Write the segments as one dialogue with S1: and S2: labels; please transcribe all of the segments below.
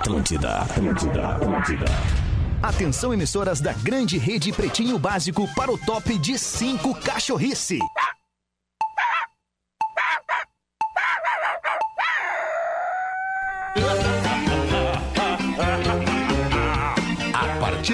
S1: Atlântida, Atlântida, Atlântida. Atenção, emissoras da grande rede Pretinho Básico para o top de 5 cachorrice.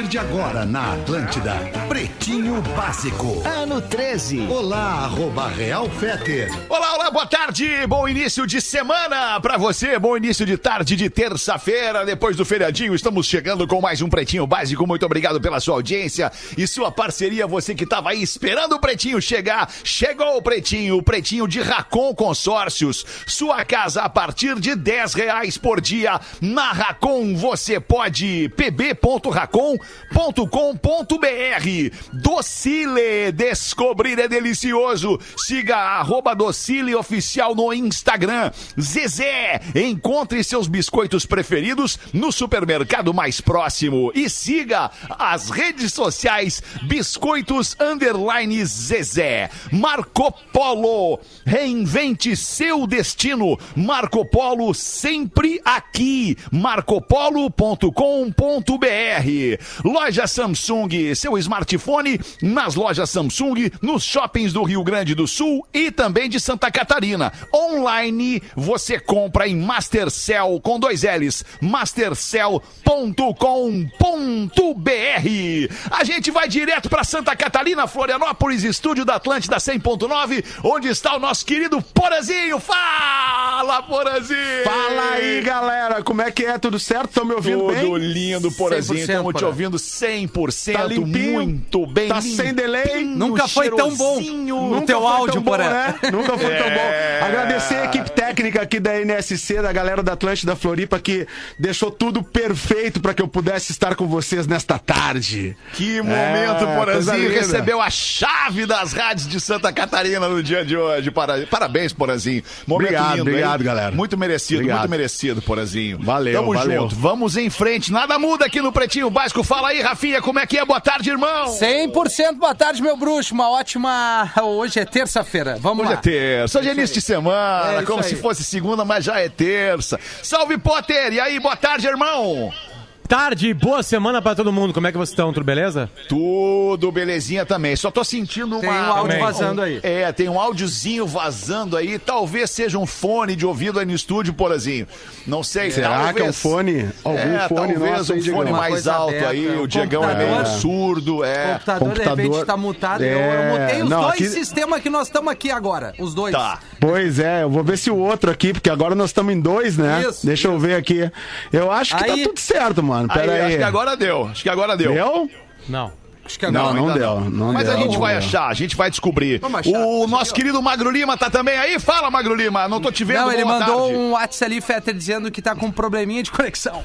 S2: De agora na Atlântida, Pretinho Básico.
S1: Ano 13.
S2: Olá, arroba Real Feter.
S3: Olá, olá, boa tarde, bom início de semana pra você, bom início de tarde de terça-feira, depois do feriadinho, estamos chegando com mais um Pretinho Básico, muito obrigado pela sua audiência e sua parceria, você que tava aí esperando o Pretinho chegar, chegou o Pretinho, o Pretinho de Racon Consórcios, sua casa a partir de 10 reais por dia, na Racon você pode, pb.racon.com.br, Docile, descobrir é delicioso, siga arroba Docile Oficial no Instagram. Zezé, encontre seus biscoitos preferidos no supermercado mais próximo e siga as redes sociais Biscoitos Underline Zezé. Marco Polo, reinvente seu destino. Marco Polo sempre aqui. marcopolo.com.br. Loja Samsung, seu smartphone nas lojas Samsung, nos shoppings do Rio Grande do Sul e também de Santa Catarina. Online você compra em Mastercell com dois L's, mastercell.com.br. A gente vai direto para Santa Catarina, Florianópolis, estúdio da Atlântida 100.9, onde está o nosso querido Porazinho. Fala, Porazinho!
S4: Fala aí, galera. Como é que é? Tudo certo? Estão me ouvindo
S3: Tudo
S4: bem?
S3: lindo, Porazinho.
S5: 100%,
S3: Estamos te
S5: Porã.
S3: Ouvindo 100%,
S4: Tá limpinho?
S3: muito bem.
S4: Tá sem delay?
S5: Nunca foi tão bom. No teu áudio,
S4: bom, né? Nunca foi tão
S3: É.
S4: bom. Agradecer a equipe técnica aqui da NSC, da galera da Atlântida Floripa, que deixou tudo perfeito para que eu pudesse estar com vocês nesta tarde.
S3: Que momento,
S4: É, linda.
S3: recebeu a chave das rádios de Santa Catarina no dia de hoje. Para- Parabéns, Porazinho. Momento
S4: Obrigado,
S3: lindo,
S4: obrigado,
S3: hein?
S4: galera.
S3: Muito merecido,
S4: Obrigado.
S3: muito merecido, Porazinho.
S4: Valeu,
S3: Tamo
S4: valeu.
S3: junto, vamos em frente. Nada muda aqui no Pretinho Básico. Fala aí, Rafinha, como é que é? Boa tarde, irmão.
S5: 100% boa tarde, meu bruxo. Uma ótima. Hoje é terça-feira. Vamos
S3: Hoje é
S5: lá.
S3: terça, hoje é início de semana,
S5: É
S3: como
S5: aí.
S3: Se fosse segunda, mas já é terça. Salve, Potter! E aí, boa tarde, irmão?
S6: Tarde, boa semana pra todo mundo. Como é que vocês estão? Tudo beleza?
S3: Tudo belezinha também. Só tô sentindo uma.
S5: Tem um áudio
S6: Também.
S5: vazando aí.
S3: É, tem um áudiozinho vazando aí. Talvez seja um fone de ouvido aí no estúdio, Porazinho. Não sei.
S4: Será
S3: talvez...
S4: que é um fone? Algum
S3: é,
S4: fone
S3: talvez
S4: nosso
S3: um
S4: aí,
S3: fone mais alto
S5: aberta,
S3: aí.
S5: o
S3: O Diegão é meio
S5: computador.
S3: surdo,
S5: O
S3: é.
S5: computador, de repente,
S4: computador-
S5: tá mutado. Eu,
S4: É,
S5: eu mutei os
S4: não,
S5: dois
S4: aqui-
S5: sistemas que nós estamos aqui agora. Os dois.
S3: Tá.
S4: Pois é, eu vou ver se o outro aqui, porque agora nós estamos em dois, né?
S5: Isso,
S4: Deixa eu ver aqui. Eu acho que
S5: Aí-
S4: tá tudo certo, mano. Pera
S3: Aí,
S4: aí.
S3: acho que agora deu. Acho que agora deu.
S4: Deu?
S6: Não.
S5: Acho que agora.
S4: Não, não deu, não
S3: Mas
S4: deu,
S3: a gente
S4: não
S3: vai
S4: deu.
S3: achar, a gente vai descobrir.
S5: Vamos achar.
S3: O nosso querido Magro Lima tá também aí? Fala, Magro Lima. Não tô te vendo.
S5: Não, ele
S3: boa
S5: mandou
S3: tarde.
S5: um WhatsApp ali, Fetter, dizendo que tá com um probleminha de conexão.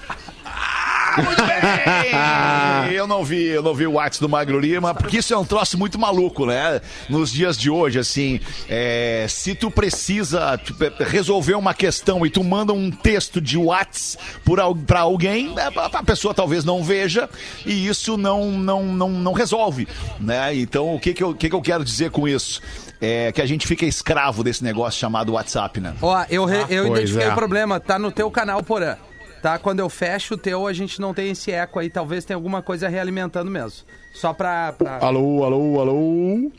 S3: Muito bem. Eu não vi, eu não vi o WhatsApp do Magro Lima, porque isso é um troço muito maluco, né? Nos dias de hoje, assim, é, se tu precisa tipo, resolver uma questão e tu manda um texto de al- pra alguém, é, a pessoa talvez não veja e isso não, não, não, não resolve, né? Então, o que que eu, que que eu quero dizer com isso? É que a gente fica escravo desse negócio chamado WhatsApp, né?
S5: Ó, eu, re- eu
S4: pois
S5: identifiquei
S4: é.
S5: o problema, tá no teu canal, Porã. Tá? Quando eu fecho o teu, a gente não tem esse eco aí. Talvez tenha alguma coisa realimentando mesmo. Só pra. pra...
S4: Alô, alô, alô.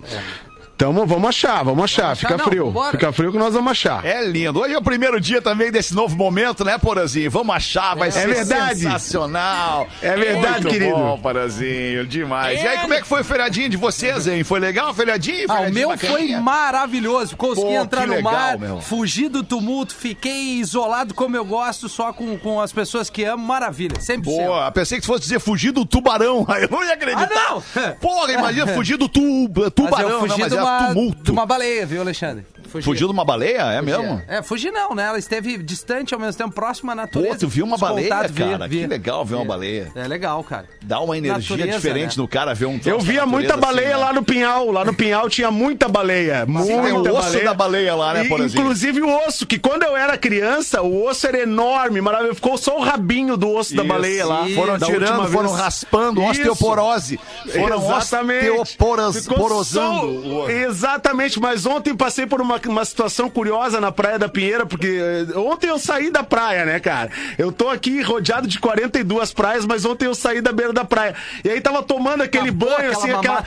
S4: Tamo, vamos achar, vamos achar.
S5: Vamos achar,
S4: Fica
S5: não,
S4: frio. Fica frio que nós vamos achar.
S3: É lindo. Hoje é o primeiro dia também desse novo momento, né, Porazinho? Vamos achar, vai ser
S4: verdade.
S3: sensacional.
S4: É verdade,
S3: Muito
S4: querido.
S3: bom, Porazinho, demais. E aí, como é que foi o feriadinho de vocês, hein? Foi legal o feriadinho?
S5: Ah, o
S3: Feriadinho
S5: meu foi maravilhoso. Consegui
S3: Pô,
S5: entrar no
S3: legal,
S5: mar,
S3: meu.
S5: fugir do tumulto, fiquei isolado como eu gosto, só com, com as pessoas que amo. Maravilha, 100%.
S3: Boa, pensei que fosse dizer fugir do tubarão. Aí eu não ia acreditar.
S5: Ah, não!
S3: Porra, imagina fugir do tu,
S5: Mas
S3: tubarão,
S5: eu fugi
S3: não, mas
S5: de,
S3: é
S5: uma,
S3: tumulto.
S5: de uma baleia, viu, Alexandre? Fugi.
S3: Fugiu de uma baleia? É mesmo?
S5: É, fugir não, né? Ela esteve distante ao mesmo tempo, próxima à natureza.
S3: Pô, tu viu uma baleia,
S5: Descontado, vi,
S3: cara?
S5: vi.
S3: Que legal ver uma
S5: Vi.
S3: baleia.
S5: É legal, cara.
S3: Dá uma energia
S5: Natureza,
S3: diferente
S5: né?
S3: no cara ver um
S4: Eu via
S3: da
S4: muita
S3: natureza
S4: baleia
S3: assim, né?
S4: lá no Pinhal. Lá no Pinhal tinha muita baleia. Muita
S3: o osso
S4: baleia.
S3: da baleia lá, né,
S4: E,
S3: Porazinho?
S4: Inclusive o osso, que quando eu era criança, o osso era enorme, maravilhoso. Ficou só o rabinho do osso da
S3: Isso.
S4: baleia lá.
S3: Foram
S4: Da
S3: tirando, foram
S4: vez.
S3: raspando,
S4: Isso.
S3: osteoporose. Foram
S4: Exatamente.
S3: osteoporosando.
S4: Exatamente, mas ontem passei por uma uma situação curiosa na Praia da Pinheira, porque eh, ontem eu saí da praia, né, cara? Eu tô aqui rodeado de 42 praias, mas ontem eu saí da beira da praia. E aí tava tomando aquele
S5: Acabou
S4: banho,
S5: aquela
S4: assim, aquela,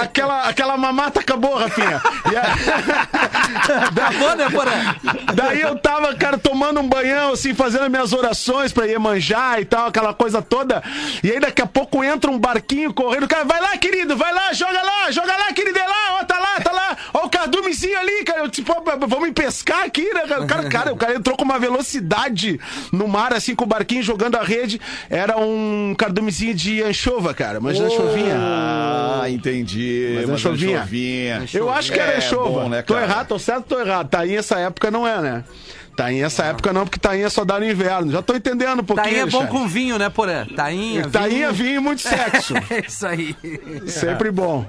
S4: aquela, aquela mamata acabou, Rafinha. E aí-
S5: Acabou, né, Porã?
S4: Daí eu tava, cara, tomando um banhão, assim, fazendo as minhas orações pra Iemanjá e tal, aquela coisa toda. E aí daqui a pouco entra um barquinho correndo, cara, vai lá, querido, vai lá, joga lá, joga lá, querido, é lá, ó, tá lá, tá lá. Ó o cardumezinho ali, cara. Tipo, vamos pescar aqui, né? cara? O cara, cara, o cara entrou com uma velocidade no mar, assim, com o barquinho jogando a rede. Era um cardumezinho de anchova, cara, mas anchovinha.
S3: Ah, entendi.
S4: Mas
S3: Mas
S4: anchovinha.
S3: anchovinha.
S4: Eu acho que era
S3: É,
S4: anchova.
S3: bom, né,
S4: tô
S3: cara?
S4: errado, tô certo, tô errado. Tainha essa época não é, né? Tainha essa época não, porque tainha só dá no inverno. Já tô entendendo um pouquinho.
S5: Tainha é bom
S4: Alexandre.
S5: com vinho, né, Porã? Tainha,
S4: Tainha, vinho e muito sexo.
S5: É isso aí.
S4: Sempre bom.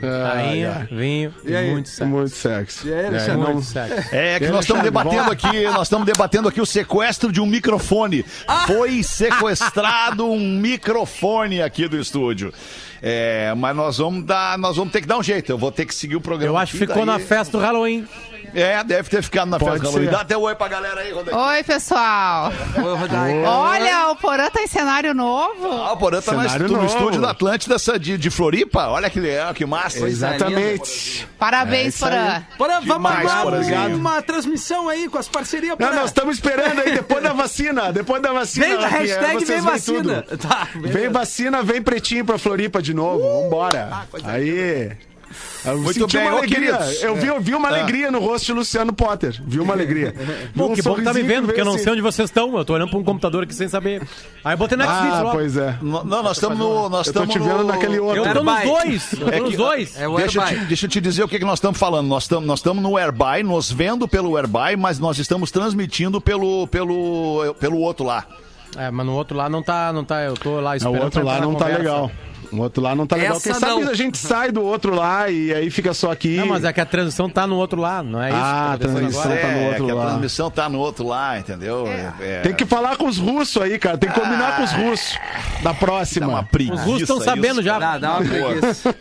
S6: Tainha, vinho e
S5: aí?
S6: muito sexo.
S4: Muito sexo.
S6: É,
S4: não-
S6: muito sexo.
S3: É que nós estamos debatendo aqui, nós estamos debatendo aqui o sequestro de um microfone.
S4: Ah!
S3: Foi sequestrado um microfone aqui do estúdio. É, mas nós vamos dar, nós vamos ter que dar um jeito. Eu vou ter que seguir o programa.
S6: Eu acho que ficou
S3: daí-
S6: na festa do Halloween.
S3: É, deve ter ficado na
S4: Pode
S3: festa do Halloween.
S4: ser.
S3: Dá até um oi pra galera aí, Rodrigo.
S7: Oi, pessoal.
S5: Rodaica.
S7: Olha, o Porã tá em cenário novo.
S3: Ah, o Porã tá no,
S4: Cenário
S3: no
S4: novo.
S3: estúdio da Atlântida essa de, de Floripa. Olha que legal, que massa.
S5: Coisa
S4: Exatamente.
S7: Parabéns,
S4: É.
S7: Porã.
S5: Porã, vamos
S3: Demais,
S5: armar
S3: Porãzinho.
S5: uma transmissão aí com as parcerias,
S4: Não,
S5: Porã.
S4: nós estamos esperando aí, depois da vacina. Depois da vacina.
S5: Vem,
S4: Rafinha,
S5: hashtag
S4: vocês
S5: vem
S4: veem
S5: vacina.
S4: tudo.
S5: Tá, beleza.
S4: Vem vacina, vem pretinho pra Floripa de novo. Vambora. Aí. Eu
S3: Muito bem,
S4: uma alegria. Eu vi, eu vi uma
S3: Ah.
S4: alegria no rosto de Luciano Potter. Vi uma alegria.
S6: Bom,
S4: Vi
S6: que
S4: um
S6: bom que tá me vendo, porque eu não sei onde vocês estão. Eu tô olhando pra um computador aqui sem saber. Aí eu botei Netflix
S4: Ah,
S6: logo.
S4: pois é.
S3: Não, nós estamos no. Nós
S4: Eu tô
S3: estamos
S4: te vendo
S3: no...
S4: naquele outro.
S6: Eu tô nos dois. Eu tô nos dois.
S5: É o
S3: Deixa eu, te, deixa eu te dizer o que, que nós estamos falando. Nós estamos nós estamos no Airby, nos vendo pelo Airby, mas nós estamos transmitindo pelo, pelo, pelo outro lá.
S6: É, mas no outro lá não tá, não tá. Eu tô lá
S4: O
S6: esperando.
S4: outro
S6: pra
S4: lá
S6: na
S4: não tá
S6: conversa.
S4: legal. O outro lá não tá legal.
S5: Essa
S4: Quem sabe
S5: não.
S4: a gente sai do outro lá e aí fica só aqui.
S6: Não, mas é que a transição tá no outro lá, não é isso?
S4: Ah,
S6: que tá acontecendo
S4: transição
S6: agora?
S4: tá no
S3: é,
S4: outro
S3: que a
S4: lá.
S3: transmissão tá no outro lá, entendeu? É, é-
S4: Tem que falar com os russos aí, cara. Tem que combinar com os russos da
S3: dá
S4: próxima.
S3: uma preguiça.
S6: Os russos estão
S3: isso.
S6: sabendo já.
S5: Dá, dá uma.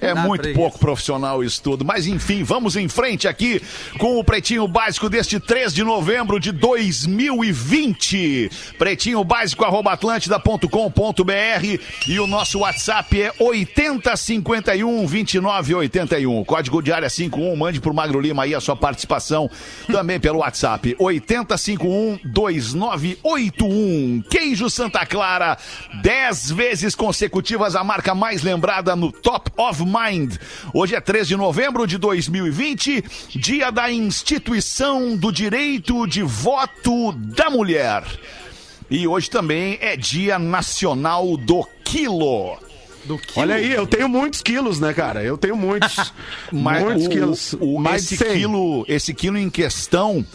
S3: É
S5: Dá
S3: muito
S5: preguiça.
S3: pouco profissional isso tudo. Mas enfim, vamos em frente aqui com o Pretinho Básico deste 3 de novembro de 2020. Pretinho Básico, arroba atlântida.com.br e o nosso WhatsApp é 8051 2981. Código de área 51, mande pro Magro Lima aí a sua participação também pelo WhatsApp. 8051 2981. Queijo Santa Clara, 10 vezes consecutivas a marca mais lembrada no Top of Mind. Hoje é 3 de novembro de 2020, dia da instituição do direito de voto da mulher. E hoje também é dia nacional do quilo.
S5: Do quilo.
S4: Olha aí, eu tenho muitos quilos, né, cara? Eu tenho muitos.
S3: Mas
S4: muitos
S3: o-
S4: quilos.
S3: o-
S4: mais
S3: esse,
S4: de 100.
S3: quilo, esse quilo em questão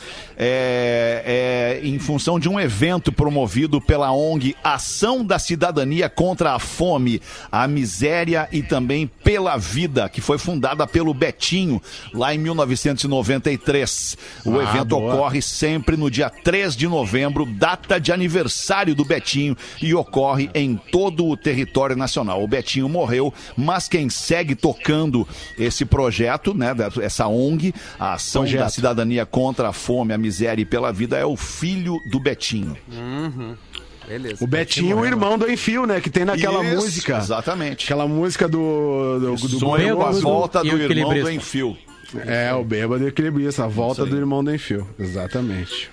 S3: é, é em função de um evento promovido pela ONG Ação da Cidadania contra a Fome, a Miséria e também pela Vida, que foi fundada pelo Betinho lá em 1993. O
S4: Ah,
S3: evento
S4: boa.
S3: ocorre sempre no dia 3 de novembro, data de aniversário do Betinho, e ocorre em todo o território nacional. O Betinho morreu, mas quem segue tocando esse projeto, né, essa ONG, a Ação
S4: Projeto.
S3: da Cidadania contra a Fome, a Miséria e pela Vida, é o filho do Betinho.
S5: Beleza.
S4: O Betinho, o irmão do Enfio, né? Que tem naquela
S3: Isso,
S4: música.
S3: Exatamente.
S4: Aquela música do. do, do
S3: Sonho com a volta do
S6: o
S3: irmão do. Enfio.
S4: É, o bêbado e o equilibrista. A volta do irmão do Enfio. Exatamente.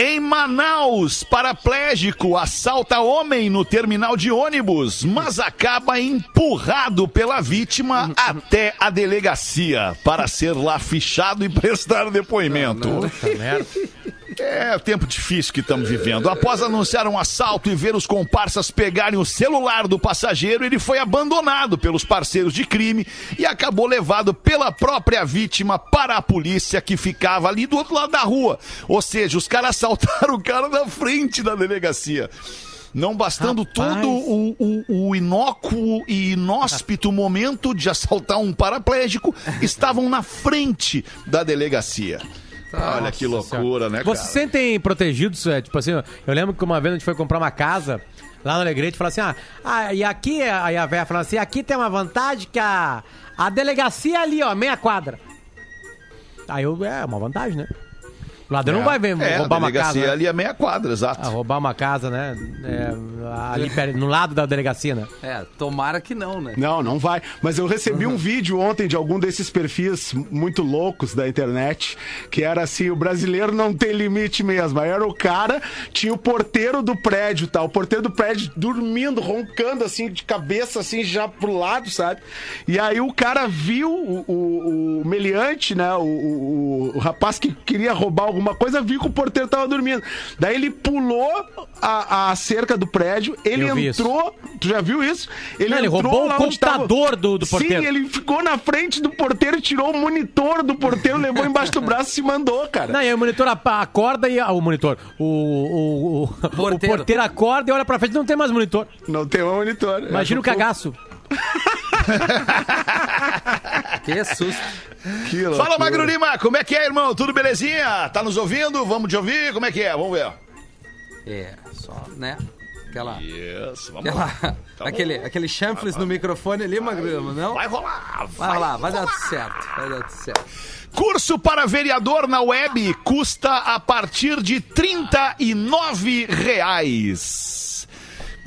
S3: Em Manaus, paraplégico assalta homem no terminal de ônibus, mas acaba empurrado pela vítima até a delegacia para ser lá fichado e prestar depoimento.
S6: Puta merda.
S3: É o tempo difícil que estamos vivendo. Após anunciar um assalto e ver os comparsas pegarem o celular do passageiro, ele foi abandonado pelos parceiros de crime e acabou levado pela própria vítima para a polícia que ficava ali do outro lado da rua. Ou seja, os caras assaltaram o cara na frente da delegacia. Não bastando
S6: Rapaz.
S3: todo o, o, o inócuo e inóspito momento de assaltar um paraplégico, estavam na frente da delegacia. Olha que loucura, né, cara?
S6: Vocês se sentem protegidos? É, tipo assim, eu lembro que uma vez a gente foi comprar uma casa lá no Alegrete e falou assim: ah, ah, e aqui, aí a véia falou assim: aqui tem uma vantagem que a, a delegacia é ali, ó, meia quadra. Aí eu, é uma vantagem, né? O ladrão não
S3: É.
S6: vai ver,
S3: É, a
S6: roubar uma
S3: delegacia
S6: casa. né?
S3: ali é meia quadra, exato.
S6: Ah, roubar uma casa, né? É, ali no lado da delegacia, né?
S5: É, tomara que não, né?
S4: Não, não vai. Mas eu recebi um vídeo ontem de algum desses perfis muito loucos da internet, que era assim, o brasileiro não tem limite mesmo. Aí era o cara, tinha o porteiro do prédio, tá? O porteiro do prédio dormindo, roncando assim, de cabeça assim, já pro lado, sabe? E aí o cara viu o, o, o meliante, né? O, o, o rapaz que queria roubar alguma coisa, viu que o porteiro tava dormindo. Daí ele pulou a, a cerca do prédio, ele
S6: Eu
S4: entrou. Tu já viu isso?
S6: Não, ele
S4: entrou
S6: roubou o
S4: tava-
S6: computador do- do porteiro.
S4: Sim, ele ficou na frente do porteiro, tirou o monitor do porteiro, levou embaixo do braço e se mandou, cara.
S6: Não, e aí o monitor acorda e. ah, o monitor. O, o, o, o
S5: Porteiro.
S6: porteiro acorda e olha pra frente e não tem mais monitor.
S4: Não tem um monitor.
S6: Imagina o cagaço.
S5: Que susto.
S4: Que loucura.
S3: Fala, Magro Lima, como é que é, irmão? Tudo belezinha? Tá nos ouvindo? Vamos te ouvir? Como é que é? Vamos ver.
S5: É, só, né? Aquela.
S3: Isso, vamos
S5: aquela
S3: lá.
S5: aquele, aquele chanfles no microfone ali, Magrama, não?
S3: Vai rolar.
S5: Vai lá, vai dar tudo certo. Vai dar tudo certo.
S3: Curso para vereador na web custa a partir de 39 reais.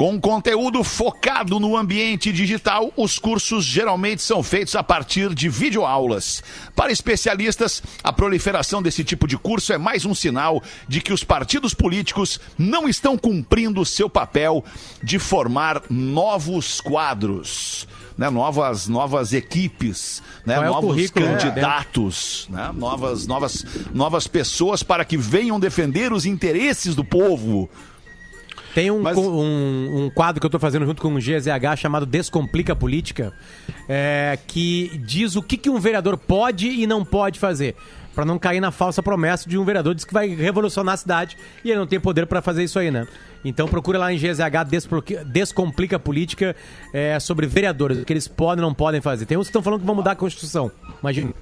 S3: Com conteúdo focado no ambiente digital, os cursos geralmente são feitos a partir de videoaulas. Para especialistas, a proliferação desse tipo de curso é mais um sinal de que os partidos políticos não estão cumprindo seu papel de formar novos quadros. Né, novas, novas equipes, né,
S6: é
S3: novos
S6: né,
S3: candidatos, né, novas, novas, novas pessoas para que venham defender os interesses do povo.
S6: Tem um,
S4: Mas-
S6: um, um quadro que eu tô fazendo junto com o GZH chamado Descomplica Política, é, que diz o que, que um vereador pode e não pode fazer. Pra não cair na falsa promessa de um vereador diz que vai revolucionar a cidade e ele não tem poder pra fazer isso aí, né? Então procura lá em GZH Descomplica a Política é, sobre vereadores, o que eles podem e não podem fazer. Tem uns que estão falando que vão mudar a Constituição. Imagina.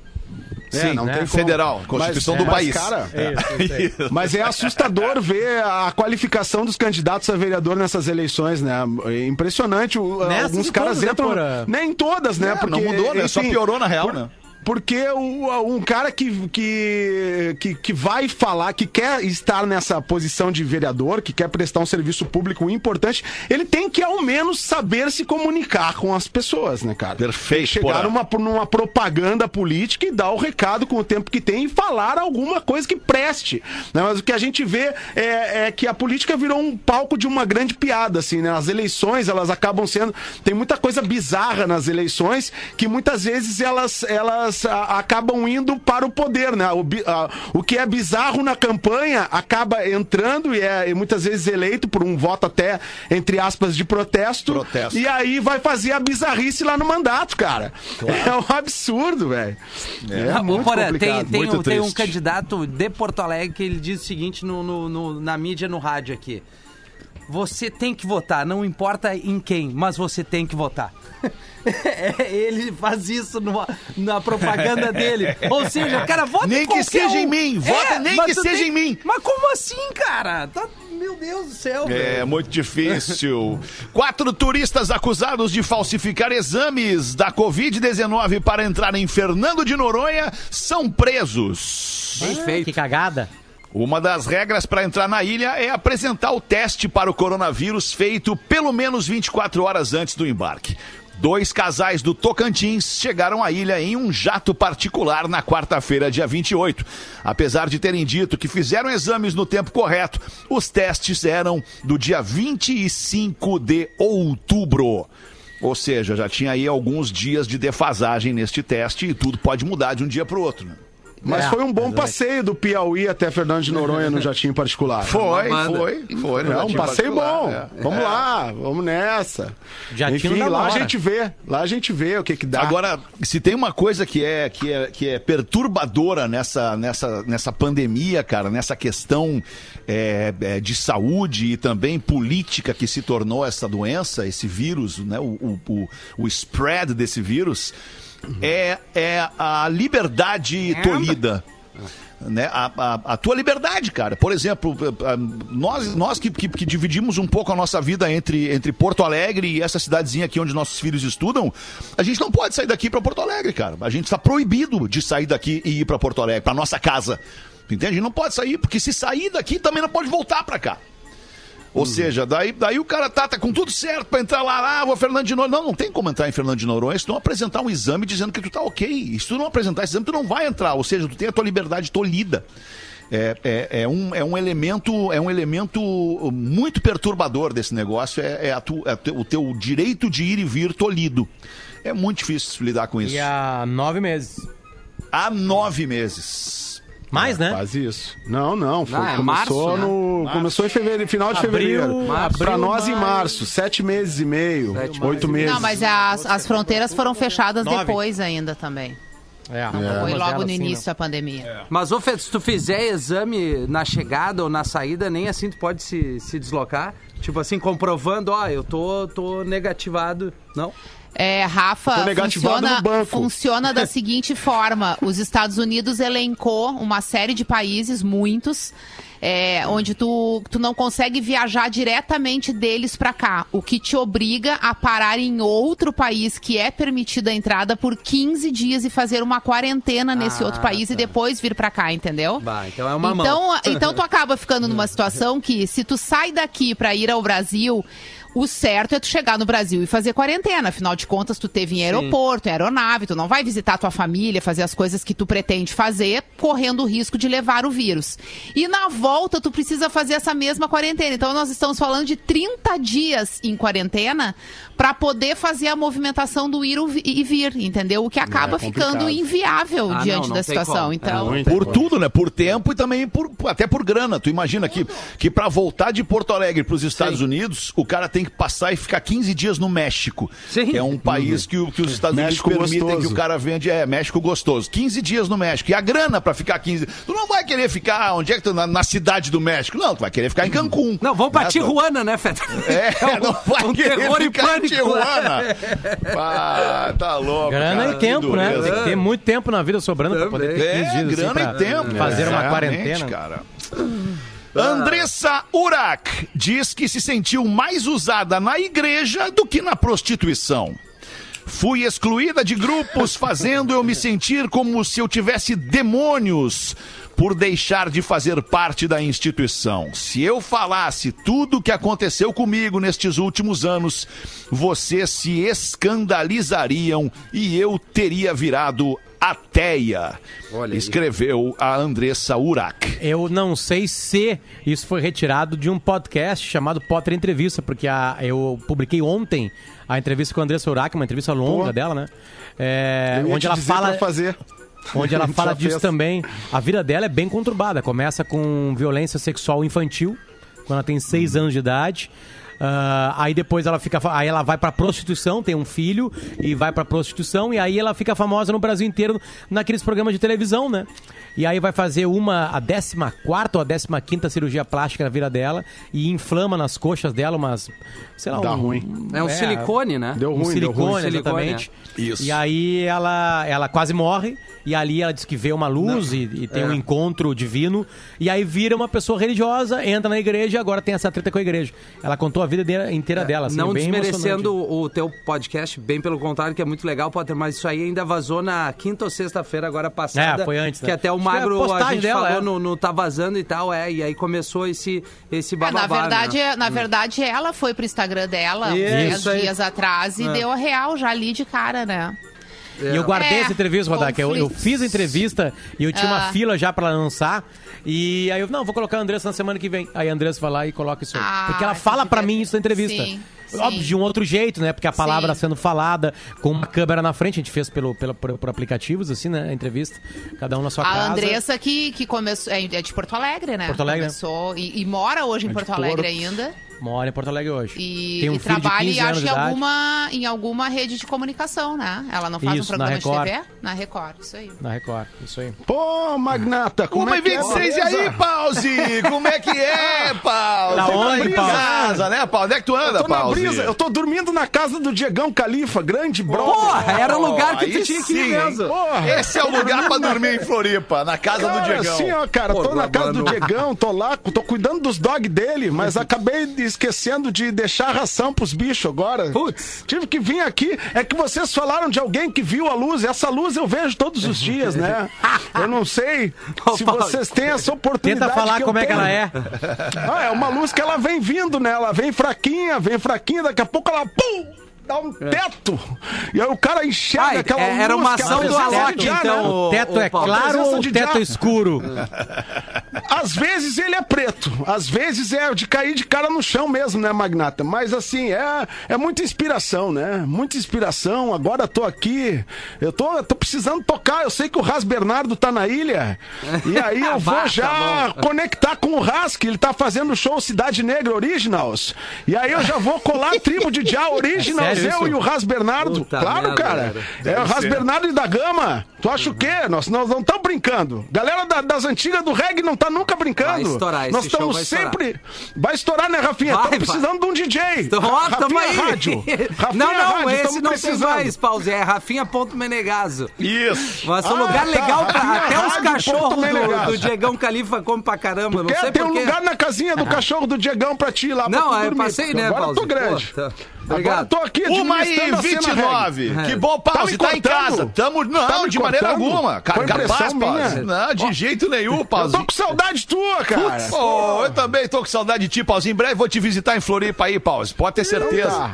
S4: É, não
S6: né?
S4: tem como.
S3: Federal, Constituição do
S4: mas,
S3: país.
S4: Cara,
S6: É isso, isso.
S4: Mas é assustador ver a qualificação dos candidatos a vereador nessas eleições, né? É impressionante. o- alguns caras
S6: todas, né,
S4: entram.
S6: Porã?
S4: Nem em todas, né?
S3: É, não mudou, né? Só piorou na real,
S4: por-
S3: né?
S4: Porque o- um cara que, que, que, que vai falar, que quer estar nessa posição de vereador, que quer prestar um serviço público importante, ele tem que ao menos saber se comunicar com as pessoas, né, cara?
S3: Perfeito,
S4: Chegar numa, numa propaganda política e dar o recado com o tempo que tem e falar alguma coisa que preste. né? Mas o que a gente vê é, é que a política virou um palco de uma grande piada, assim, né? As eleições, elas acabam sendo... Tem muita coisa bizarra nas eleições que muitas vezes elas, elas a- acabam indo para o poder, né? O, a- o que é bizarro na campanha acaba entrando e é e muitas vezes eleito por um voto até, entre aspas, de protesto.
S3: Protesto.
S4: E aí vai fazer a bizarrice lá no mandato, cara. É um absurdo, velho. É,
S5: Ah,
S4: muito complicado.
S5: tem, tem,
S3: muito
S5: um, tem um candidato de Porto Alegre que ele diz o seguinte no, no- no- na mídia, no rádio aqui. Você tem que votar, não importa em quem, mas você tem que votar. É, ele faz isso numa- na propaganda dele. Ou seja, cara, vota
S3: Nem
S5: em
S3: que seja
S5: um.
S3: em mim, vota nem
S5: mas
S3: que seja
S5: tem-
S3: em mim.
S5: Mas como assim, cara? Tá- meu Deus do céu,
S3: É
S5: velho.
S3: muito difícil. Quatro turistas acusados de falsificar exames da Covid-19 para entrar em Fernando de Noronha são presos.
S5: Bem
S6: Que
S5: feito.
S6: cagada.
S3: Uma das regras para entrar na ilha é apresentar o teste para o coronavírus feito pelo menos 24 horas antes do embarque. Dois casais do Tocantins chegaram à ilha em um jato particular na quarta-feira, dia 28. Apesar de terem dito que fizeram exames no tempo correto, os testes eram do dia 25 de outubro. Ou seja, já tinha aí alguns dias de defasagem neste teste e tudo pode mudar de um dia para o outro. né?
S4: Mas
S6: É,
S4: foi um bom
S6: exatamente.
S4: passeio do Piauí até Fernando de Noronha no jatinho particular.
S3: Foi, foi, foi.
S4: É um passeio bom.
S3: é.
S4: Vamos lá, vamos nessa.
S6: Jatinho
S4: Enfim, lá a gente vê. Lá a gente vê o que que dá.
S3: Agora, se tem uma coisa que é, que é, que é perturbadora nessa, nessa, nessa pandemia, cara, nessa questão é, é, de saúde e também política que se tornou essa doença, esse vírus, né, o, o, o, o spread desse vírus, é, é a liberdade tolhida. né, a, a, a tua liberdade, cara. Por exemplo, nós, nós que, que, que dividimos um pouco a nossa vida entre, entre Porto Alegre e essa cidadezinha aqui onde nossos filhos estudam, a gente não pode sair daqui para Porto Alegre, cara. A gente está proibido de sair daqui e ir para Porto Alegre, para nossa casa. Entende? A gente não pode sair, porque se sair daqui também não pode voltar para cá. Ou seja, daí, daí o cara tá, tá com tudo certo pra entrar lá, ah, vou Fernando de Noronha. Não, não tem como entrar em Fernando de Noronha se tu não apresentar um exame dizendo que tu tá ok. E se tu não apresentar esse exame, tu não vai entrar. Ou seja, tu tem a tua liberdade tolhida. É, é, é um, é um elemento é um elemento muito perturbador desse negócio é, é a tu- é te- o teu direito de ir e vir tolhido é muito difícil lidar com isso
S6: E há nove meses.
S3: há nove meses
S6: Mais, né?
S4: Quase isso. Não, não. Foi,
S5: Ah, é
S4: começou,
S5: março, né?
S4: no, começou em fevereiro, final de
S6: Abril,
S4: fevereiro. Pra nós em março, sete meses e meio,
S5: Sete
S4: oito meses.
S7: Não, mas as, as fronteiras foram fechadas
S6: Nove.
S7: depois ainda também.
S6: É,
S7: Não foi logo no
S6: sim,
S7: início da pandemia.
S5: Mas, ô Fê, se tu fizer exame na chegada ou na saída, nem assim tu pode se, se deslocar? Tipo assim, comprovando, ó, eu tô, tô negativado. Não?
S7: É, Rafa, funciona, funciona da seguinte forma: os Estados Unidos elencou uma série de países, muitos, é, onde tu, tu não consegue viajar diretamente deles pra cá, o que te obriga a parar em outro país que é permitida a entrada por 15 dias e fazer uma quarentena nesse
S5: Ah,
S7: outro país e
S5: tá.
S7: depois vir pra cá, entendeu?
S5: Bah, então é uma mão.
S7: Então, então tu acaba ficando numa situação que se tu sai daqui pra ir ao Brasil, o certo é tu chegar no Brasil e fazer quarentena. Afinal de contas, tu teve em aeroporto, em aeronave, tu não vai visitar tua família, fazer as coisas que tu pretende fazer, correndo o risco de levar o vírus. E na volta, tu precisa fazer essa mesma quarentena. Então, nós estamos falando de 30 dias em quarentena pra poder fazer a movimentação do ir e vir, entendeu? O que acaba
S4: É
S7: ficando inviável
S5: Ah,
S7: diante
S5: não, não
S7: da situação.
S5: como.
S7: Então,
S4: É.
S3: Por tudo, né? Por tempo e também por, até por grana. Tu imagina que, que para voltar de Porto Alegre para os Estados Unidos, o cara tem que passar e ficar 15 dias no México.
S5: Sim.
S3: Que é um país que, o- que os Estados
S4: México
S3: Unidos permitem
S4: gostoso.
S3: que o cara vende. É, México gostoso. 15 dias no México. E a grana para ficar 15 Tu não vai querer ficar onde é que tu, na, na cidade do México. Não, tu vai querer ficar em Cancún.
S5: Não, vamos pra
S3: Né?
S5: Tijuana, né, Feta?
S3: É, não vai
S5: um
S3: querer
S5: terror e
S3: ficar em
S5: pânico.
S3: Tijuana. Ah, tá louco.
S6: Grana
S3: cara,
S6: e
S3: que
S6: tempo, né? Tem que ter muito tempo na vida sobrando pra poder ter 15
S3: É,
S6: dias assim,
S3: grana
S6: pra
S3: e tempo.
S6: fazer uma
S3: Exatamente,
S6: quarentena.
S3: cara. Andressa Urac diz que se sentiu mais usada na igreja do que na prostituição. Fui excluída de grupos, fazendo eu me sentir como se eu tivesse demônios por deixar de fazer parte da instituição. Se eu falasse tudo o que aconteceu comigo nestes últimos anos, vocês se escandalizariam e eu teria virado ateia.
S5: Olha aí.
S3: Escreveu a Andressa Urac.
S6: Eu não sei se isso foi retirado de um podcast chamado Potter Entrevista, porque a- eu publiquei ontem a entrevista com a Andressa Urach, uma entrevista longa
S4: Pô.
S6: dela, né? É, onde ela fala.
S4: fazer.
S6: Onde ela fala disso
S4: fez.
S6: também. A vida dela é bem conturbada. Começa com violência sexual infantil, quando ela tem seis anos de idade. Ah, aí depois ela fica. Aí ela vai pra prostituição, tem um filho, e vai pra prostituição, e aí ela fica famosa no Brasil inteiro naqueles programas de televisão, né? E aí vai fazer uma, a 14 ou a 15 cirurgia plástica na vida dela, e inflama nas coxas dela umas. Sei lá,
S4: Dá
S6: um,
S4: ruim.
S5: É um silicone, né?
S4: Deu
S6: um
S4: ruim, deu ruim.
S6: silicone,
S5: Silicone,
S6: exatamente.
S3: Isso.
S6: E aí ela, ela quase morre. E ali ela diz que vê uma luz e, e tem um encontro divino. E aí vira uma pessoa religiosa, entra na igreja e agora tem essa treta com a igreja. Ela contou a vida de- inteira dela. Assim,
S5: não
S6: bem
S5: desmerecendo o teu podcast, bem pelo contrário, que é muito legal, Potter, mas isso aí ainda vazou na quinta ou sexta-feira agora passada.
S6: É, foi antes, né?
S5: Que até o
S6: é a
S5: Magro, a,
S6: postagem
S5: gente
S6: dela,
S5: falou
S6: é.
S5: no, no Tá Vazando e tal, é, e aí começou esse, esse
S7: É,
S5: bababá,
S7: na verdade,
S5: né?
S7: é- na verdade, ela foi pro Instagram dela uns
S5: Isso
S7: 10
S5: aí.
S7: dias atrás e
S5: É.
S7: deu a real já ali de cara, né?
S6: E eu guardei
S7: É,
S6: essa entrevista, Rodak. Eu, eu fiz a entrevista e eu tinha uma
S7: Ah.
S6: fila já pra lançar. E aí eu, não, vou colocar a Andressa na semana que vem. Aí a Andressa vai lá e coloca isso aí.
S7: Ah,
S6: Porque ela fala pra
S7: divertido.
S6: mim isso na entrevista.
S7: Sim,
S6: Óbvio,
S7: sim.
S6: de um outro jeito, né? Porque a palavra
S7: Sim.
S6: sendo falada com uma câmera na frente. A gente fez pelo, pelo, por, por aplicativos, assim, né? A entrevista. Cada um na sua
S7: A
S6: casa.
S7: Andressa que, que começou. É é de Porto Alegre, né?
S6: Porto Alegre, né?
S7: Começou, e, e mora hoje em
S6: de
S7: Porto Alegre ainda.
S6: Mora em Porto Alegre hoje.
S7: E,
S6: Tem um
S7: e
S6: filho de
S7: trabalha,
S6: 15
S7: acho
S6: de
S7: em alguma, em alguma rede de comunicação, né? Ela não faz
S6: Isso,
S7: um
S6: na
S7: programa de. TV? Na Record, isso aí.
S6: Na Record, isso aí.
S4: Pô, Magnata, como
S3: Uma
S4: é que é?
S3: 26 e aí? Pause? Como é que é, Pause?
S6: Tá
S3: tu
S6: onde,
S3: em
S6: Paulo?
S3: casa, né, Paulo? Onde é que tu anda,
S4: Eu tô na
S3: Paulo?
S4: brisa, eu tô dormindo na casa do Diegão Califa, grande brother.
S5: Porra, era o lugar que tu tinha que ir
S3: sim,
S5: mesmo.
S4: Porra.
S3: Esse é o lugar pra dormir em Floripa, na casa do
S4: Cara,
S3: Diegão.
S4: assim, ó, cara,
S5: Pô,
S4: tô na casa do. Diegão, tô lá, tô cuidando dos dog dele, mas acabei esquecendo de deixar ração pros bichos agora.
S5: Putz.
S4: Tive que vir aqui. É que vocês falaram de alguém que viu a luz. Essa luz eu vejo todos os dias, né? Eu não sei se vocês têm essa oportunidade.
S6: Tenta falar como é que
S4: tenho.
S6: ela é.
S4: Ah, é uma luz que ela vem vindo, né? Ela vem fraquinha, vem fraquinha, daqui a pouco ela pum! Dá um teto. E aí o cara enxerga
S5: Ah,
S4: aquela
S5: é- era
S4: luz
S5: uma ação do Alok, então,
S4: né?
S5: o-
S6: O teto é claro ou
S4: de
S6: teto
S4: diabo.
S6: escuro?
S4: Às vezes ele é preto, às vezes é de cair de cara no chão mesmo, né, Magnata? Mas assim, é, é muita inspiração, né? Muita inspiração. Agora tô aqui, eu tô, eu tô precisando tocar. Eu sei que o Ras Bernardo tá na ilha. E aí eu
S5: Bah,
S4: vou
S5: tá
S4: já conectar com o Ras, que ele tá fazendo o show Cidade Negra Originals. E aí eu já vou colar a tribo de Já Originals,
S6: Sério
S4: eu e o Ras Bernardo.
S5: Puta
S4: claro,
S5: merda,
S4: cara. É o Ras. Bernardo e da Gama. Tu acha o quê? Nós, nós não estamos brincando. Galera da- das antigas do reggae não tá nunca brincando.
S5: Vai estourar, esse
S4: Nós estamos
S5: vai estourar.
S4: sempre. Vai estourar, né, Rafinha? Estamos precisando de um DJ.
S5: Então, ó, tamo
S4: Rafinha
S5: aí.
S4: Rádio. Rafinha
S5: não, não,
S4: Rádio,
S5: esse não tem
S4: precisando.
S5: mais, Pause. É Rafinha.menegaso.
S3: Isso.
S5: Mas um
S4: Ah,
S5: lugar
S4: tá,
S5: legal pra
S4: Rafinha
S5: até os cachorros do, do Diegão Califa come pra caramba. Não
S4: Quer
S5: sei
S4: ter um lugar na casinha do cachorro do Diegão pra ti lá
S5: Não, eu
S4: dormir,
S5: passei, né,
S4: Agora eu
S5: Pause?
S4: tô grande.
S5: Pô, tá.
S4: Agora eu
S5: Obrigado.
S4: tô aqui
S3: Uma e
S4: administrando a cena
S3: 29.
S4: reggae.
S3: Que bom,
S4: Tá
S3: Pause.
S4: me
S3: Tá, em casa. Tamo, não,
S4: Tá
S3: de maneira alguma. Cara, capaz,
S4: impressão
S3: Pause. Não, de jeito nenhum,
S4: Eu
S3: Pause.
S4: tô com saudade tua, cara.
S3: Pô, eu também tô com saudade de ti, Pause. Em breve vou te visitar em Floripa aí, Pause. Pode ter certeza.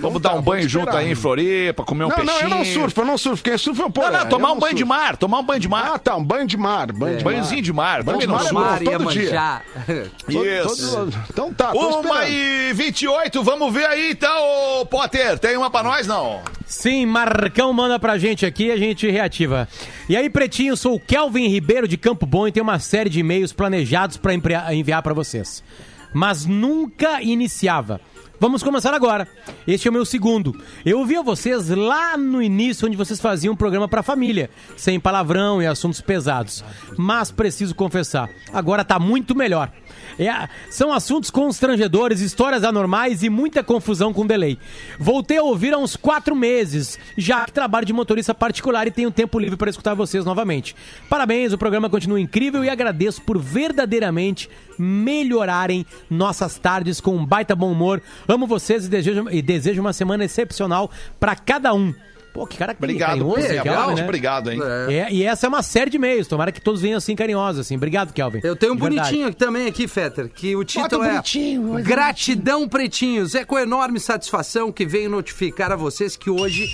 S4: Tá.
S3: Vamos dar um banho junto aí em Floripa, comer um
S4: Não, não,
S3: peixinho.
S4: eu não surfo, eu não surfo. Quem surfa é o
S3: Não,
S4: Porã.
S3: não, tomar
S4: Eu
S3: um
S4: não
S3: banho de mar. Tomar um banho de mar.
S4: Ah, tá, um banho de mar. Banho de mar.
S3: Banhozinho de mar.
S4: Banho de
S3: não
S4: mar é
S3: surfo.
S5: Mar
S4: todo dia.
S3: Isso.
S4: Todo- Então tá, tô
S3: Uma
S4: esperando.
S3: e 28, vamos ver aí então, ô Potter. Tem uma pra nós, não?
S6: Sim, Marcão manda pra gente aqui, a gente reativa. E aí, Pretinho, sou o Kelvin Ribeiro de Campo Bom e tenho uma série de e-mails planejados pra empre- enviar pra vocês. Mas nunca iniciava. Vamos começar agora. Este é o meu segundo. Eu ouvia vocês lá no início, onde vocês faziam um programa pra família, sem palavrão e assuntos pesados. Mas preciso confessar, agora tá muito melhor. É, são assuntos constrangedores, histórias anormais e muita confusão com delay. Voltei a ouvir há uns quatro meses, já que trabalho de motorista particular e tenho tempo livre para escutar vocês novamente. Parabéns, o programa continua incrível e agradeço por verdadeiramente melhorarem nossas tardes com um baita bom humor. Amo vocês e desejo, e desejo uma semana excepcional para cada um. Pô, que cara
S3: Obrigado
S6: carinhoso,
S3: por esse
S6: Kelvin, né?
S3: obrigado, hein?
S6: É, e essa é uma série de e-mails. Tomara que todos venham assim carinhosos, assim. Obrigado, Kelvin.
S5: Eu tenho um bonitinho aqui também aqui, Fetter, que o título
S4: um
S5: é
S4: bonitinho,
S5: Gratidão Pretinhos. É com enorme satisfação que venho notificar a vocês que hoje,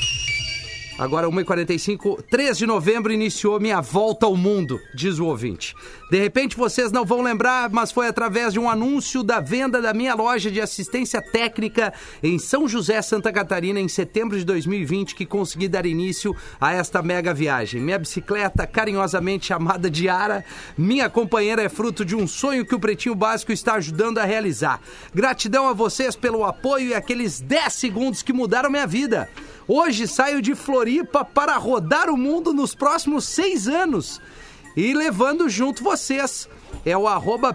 S5: agora 1h45, 3 de novembro, iniciou minha volta ao mundo, diz o ouvinte. De repente vocês não vão lembrar, mas foi através de um anúncio da venda da minha loja de assistência técnica em São José, Santa Catarina, em setembro de 2020, que consegui dar início a esta mega viagem. Minha bicicleta, carinhosamente chamada Diara, minha companheira é fruto de um sonho que o Pretinho Básico está ajudando a realizar. Gratidão a vocês pelo apoio e aqueles 10 segundos que mudaram minha vida. Hoje saio de Floripa para rodar o mundo nos próximos seis anos e levando junto vocês. É o arroba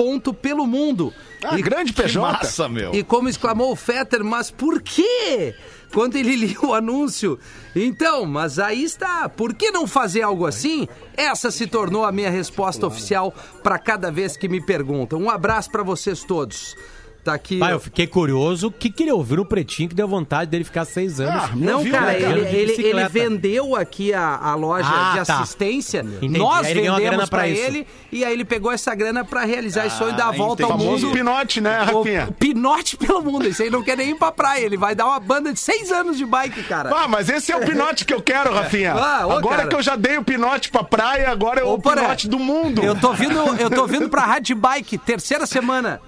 S5: pj.pelomundo.
S4: Ah,
S5: E-
S4: grande
S3: Que
S4: PJ.
S3: massa, meu.
S5: e como exclamou o Fetter, mas por quê? Quando ele lia o anúncio. Então, mas aí está. Por que não fazer algo assim? Essa se tornou a minha resposta oficial para cada vez que me perguntam. Um abraço para vocês todos. Tá aqui.
S6: Pai, eu fiquei curioso o que, que ele ouviu no Pretinho que deu vontade dele ficar seis anos.
S4: Ah,
S5: Não,
S4: viu,
S5: cara,
S4: né,
S5: ele, ele, ele vendeu aqui a, a loja
S6: Ah,
S5: de
S6: tá.
S5: assistência.
S6: Entendi.
S5: Nós
S6: Aí
S5: vendemos
S6: grana pra
S5: pra
S6: isso.
S5: ele e aí ele pegou essa grana pra realizar esse sonho da volta ao
S3: entendi.
S5: mundo.
S4: Famoso pinote, né,
S5: O
S4: Rafinha?
S5: pinote pelo mundo. Esse aí não quer nem ir pra praia. Ele vai dar uma banda de seis anos de bike, cara.
S4: Ah, mas esse é o pinote que eu quero, Rafinha.
S5: Ah, ô,
S4: agora
S5: cara.
S4: que eu já dei o pinote pra praia, agora é
S5: Ô,
S4: o
S5: Poré,
S4: pinote do mundo.
S5: Eu tô vindo, eu tô vindo pra Rádio Bike, terceira semana.